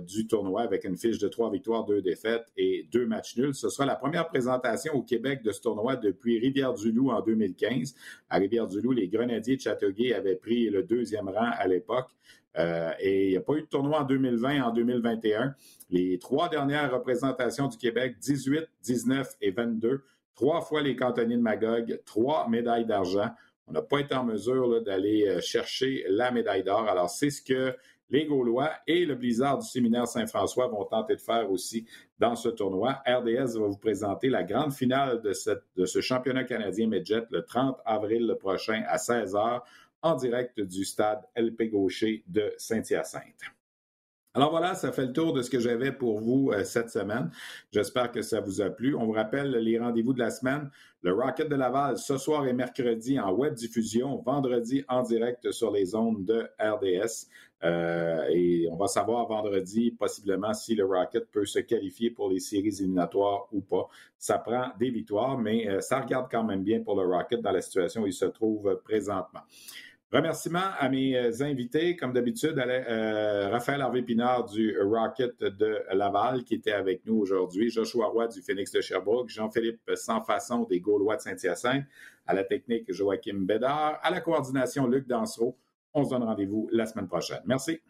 du tournoi avec une fiche de trois victoires, deux défaites et deux matchs nuls. Ce sera la première présentation au Québec de ce tournoi depuis Rivière-du-Loup en 2015. À Rivière-du-Loup, les Grenadiers de Châteauguay avaient pris le deuxième rang à l'époque. Euh, et il n'y a pas eu de tournoi en 2020 en 2021. Les trois dernières représentations du Québec, 18, 19 et 22, trois fois les cantonniers de Magog, trois médailles d'argent. On n'a pas été en mesure d'aller euh, chercher la médaille d'or. Alors, c'est ce que les Gaulois et le Blizzard du séminaire Saint-François vont tenter de faire aussi dans ce tournoi. RDS va vous présenter la grande finale de, ce championnat canadien Medjet le 30 avril prochain à 16h en direct du stade LP Gaucher de Saint-Hyacinthe. Alors voilà, ça fait le tour de ce que j'avais pour vous euh, cette semaine. J'espère que ça vous a plu. On vous rappelle les rendez-vous de la semaine. Le Rocket de Laval ce soir et mercredi en web diffusion, vendredi en direct sur les ondes de RDS. Euh, et on va savoir vendredi possiblement si le Rocket peut se qualifier pour les séries éliminatoires ou pas. Ça prend des victoires, mais euh, ça regarde quand même bien pour le Rocket dans la situation où il se trouve présentement. Remerciements à mes euh, invités, comme d'habitude, euh, Raphaël Harvey Pinard du Rocket de Laval qui était avec nous aujourd'hui, Joshua Roy du Phoenix de Sherbrooke, Jean-Philippe Sans Façon des Gaulois de Saint-Hyacinthe, à la technique Joachim Bédard, à la coordination Luc Dansereau. On se donne rendez-vous la semaine prochaine. Merci.